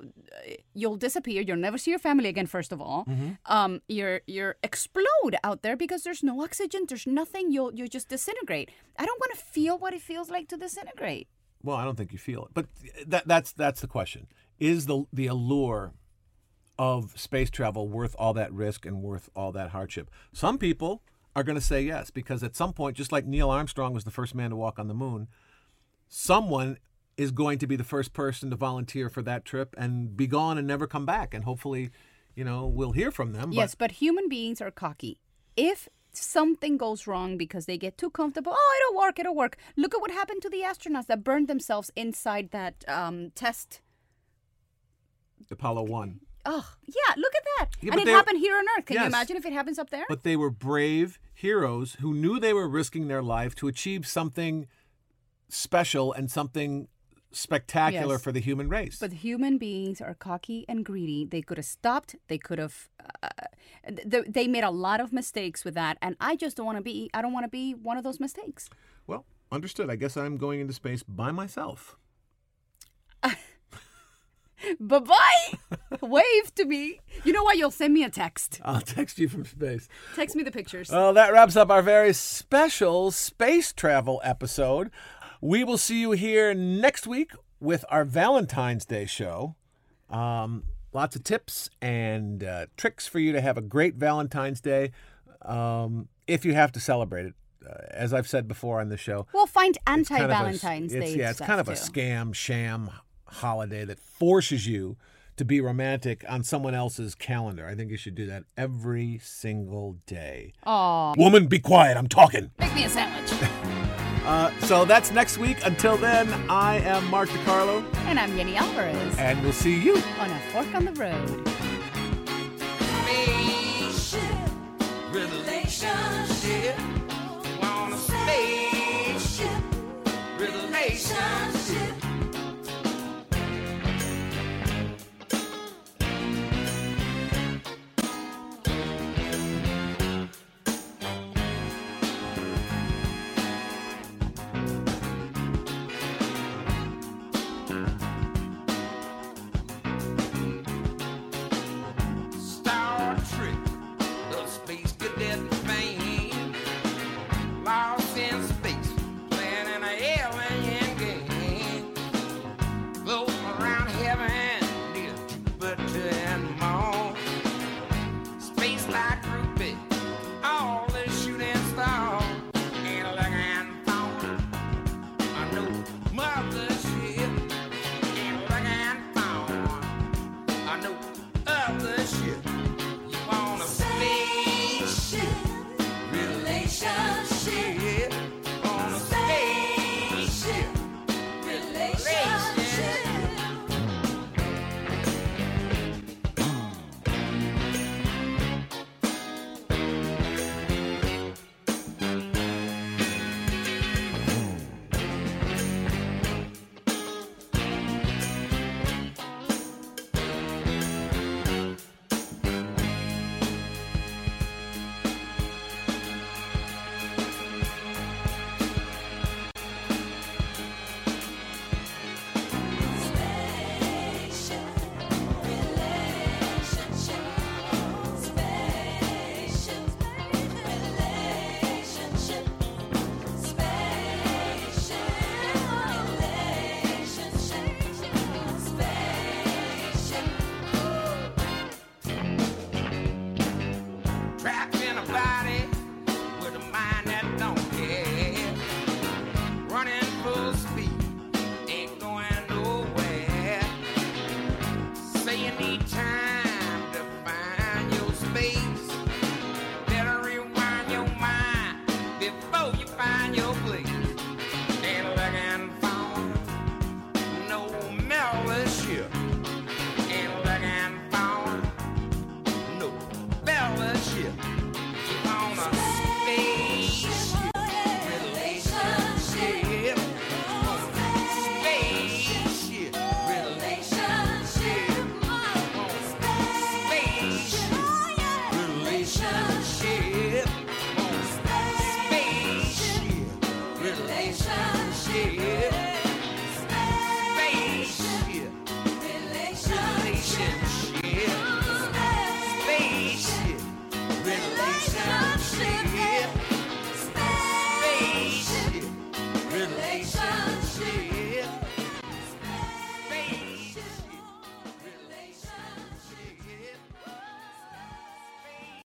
[SPEAKER 2] you'll disappear. You'll never see your family again. First of all,
[SPEAKER 5] Mm-hmm.
[SPEAKER 2] um, you're you're explode out there because there's no oxygen. There's nothing. You'll you just disintegrate. I don't want to feel what it feels like to disintegrate.
[SPEAKER 5] Well, I don't think you feel it, but that that's that's the question: is the the allure of space travel worth all that risk and worth all that hardship? Some people are going to say yes because at some point, just like Neil Armstrong was the first man to walk on the moon, someone is going to be the first person to volunteer for that trip and be gone and never come back, and hopefully, you know, we'll hear from them. but-
[SPEAKER 2] Yes, but human beings are cocky. If something goes wrong because they get too comfortable. Oh, it'll work, it'll work. Look at what happened to the astronauts that burned themselves inside that um, test.
[SPEAKER 5] Apollo 1.
[SPEAKER 2] Oh, yeah, look at that.
[SPEAKER 5] Yeah,
[SPEAKER 2] and it happened here on Earth. Can you imagine if it happens up there?
[SPEAKER 5] But they were brave heroes who knew they were risking their life to achieve something special and something spectacular
[SPEAKER 2] Yes.
[SPEAKER 5] for the human race.
[SPEAKER 2] But human beings are cocky and greedy. They could have stopped. They could have. Uh, th- they made a lot of mistakes with that, and I just don't want to be. I don't want to be one of those mistakes.
[SPEAKER 5] well, understood. I guess I'm going into space by myself.
[SPEAKER 2] Bye bye. Wave to me. You know what? You'll send me a text.
[SPEAKER 5] I'll text you from space.
[SPEAKER 2] Text me the pictures.
[SPEAKER 5] Well, that wraps up our very special space travel episode. We will see you here next week with our Valentine's Day show. Um, lots of tips and uh, tricks for you to have a great Valentine's Day um, if you have to celebrate it. Uh, as I've said before on the show,
[SPEAKER 2] we'll find
[SPEAKER 5] it's kind of
[SPEAKER 2] anti-Valentine's Day.
[SPEAKER 5] Yeah, it's kind of a
[SPEAKER 2] too.
[SPEAKER 5] scam, sham holiday that forces you to be romantic on someone else's calendar. I think you should do that every single day.
[SPEAKER 2] Aw,
[SPEAKER 5] Woman, be quiet. I'm talking.
[SPEAKER 2] make me a sandwich.
[SPEAKER 5] Uh, so that's next week. Until then, I am Mark DeCarlo.
[SPEAKER 2] And I'm Yeni Alvarez.
[SPEAKER 5] And we'll see you
[SPEAKER 2] on a fork on the road. Relationship.
[SPEAKER 8] A spaceship relationship.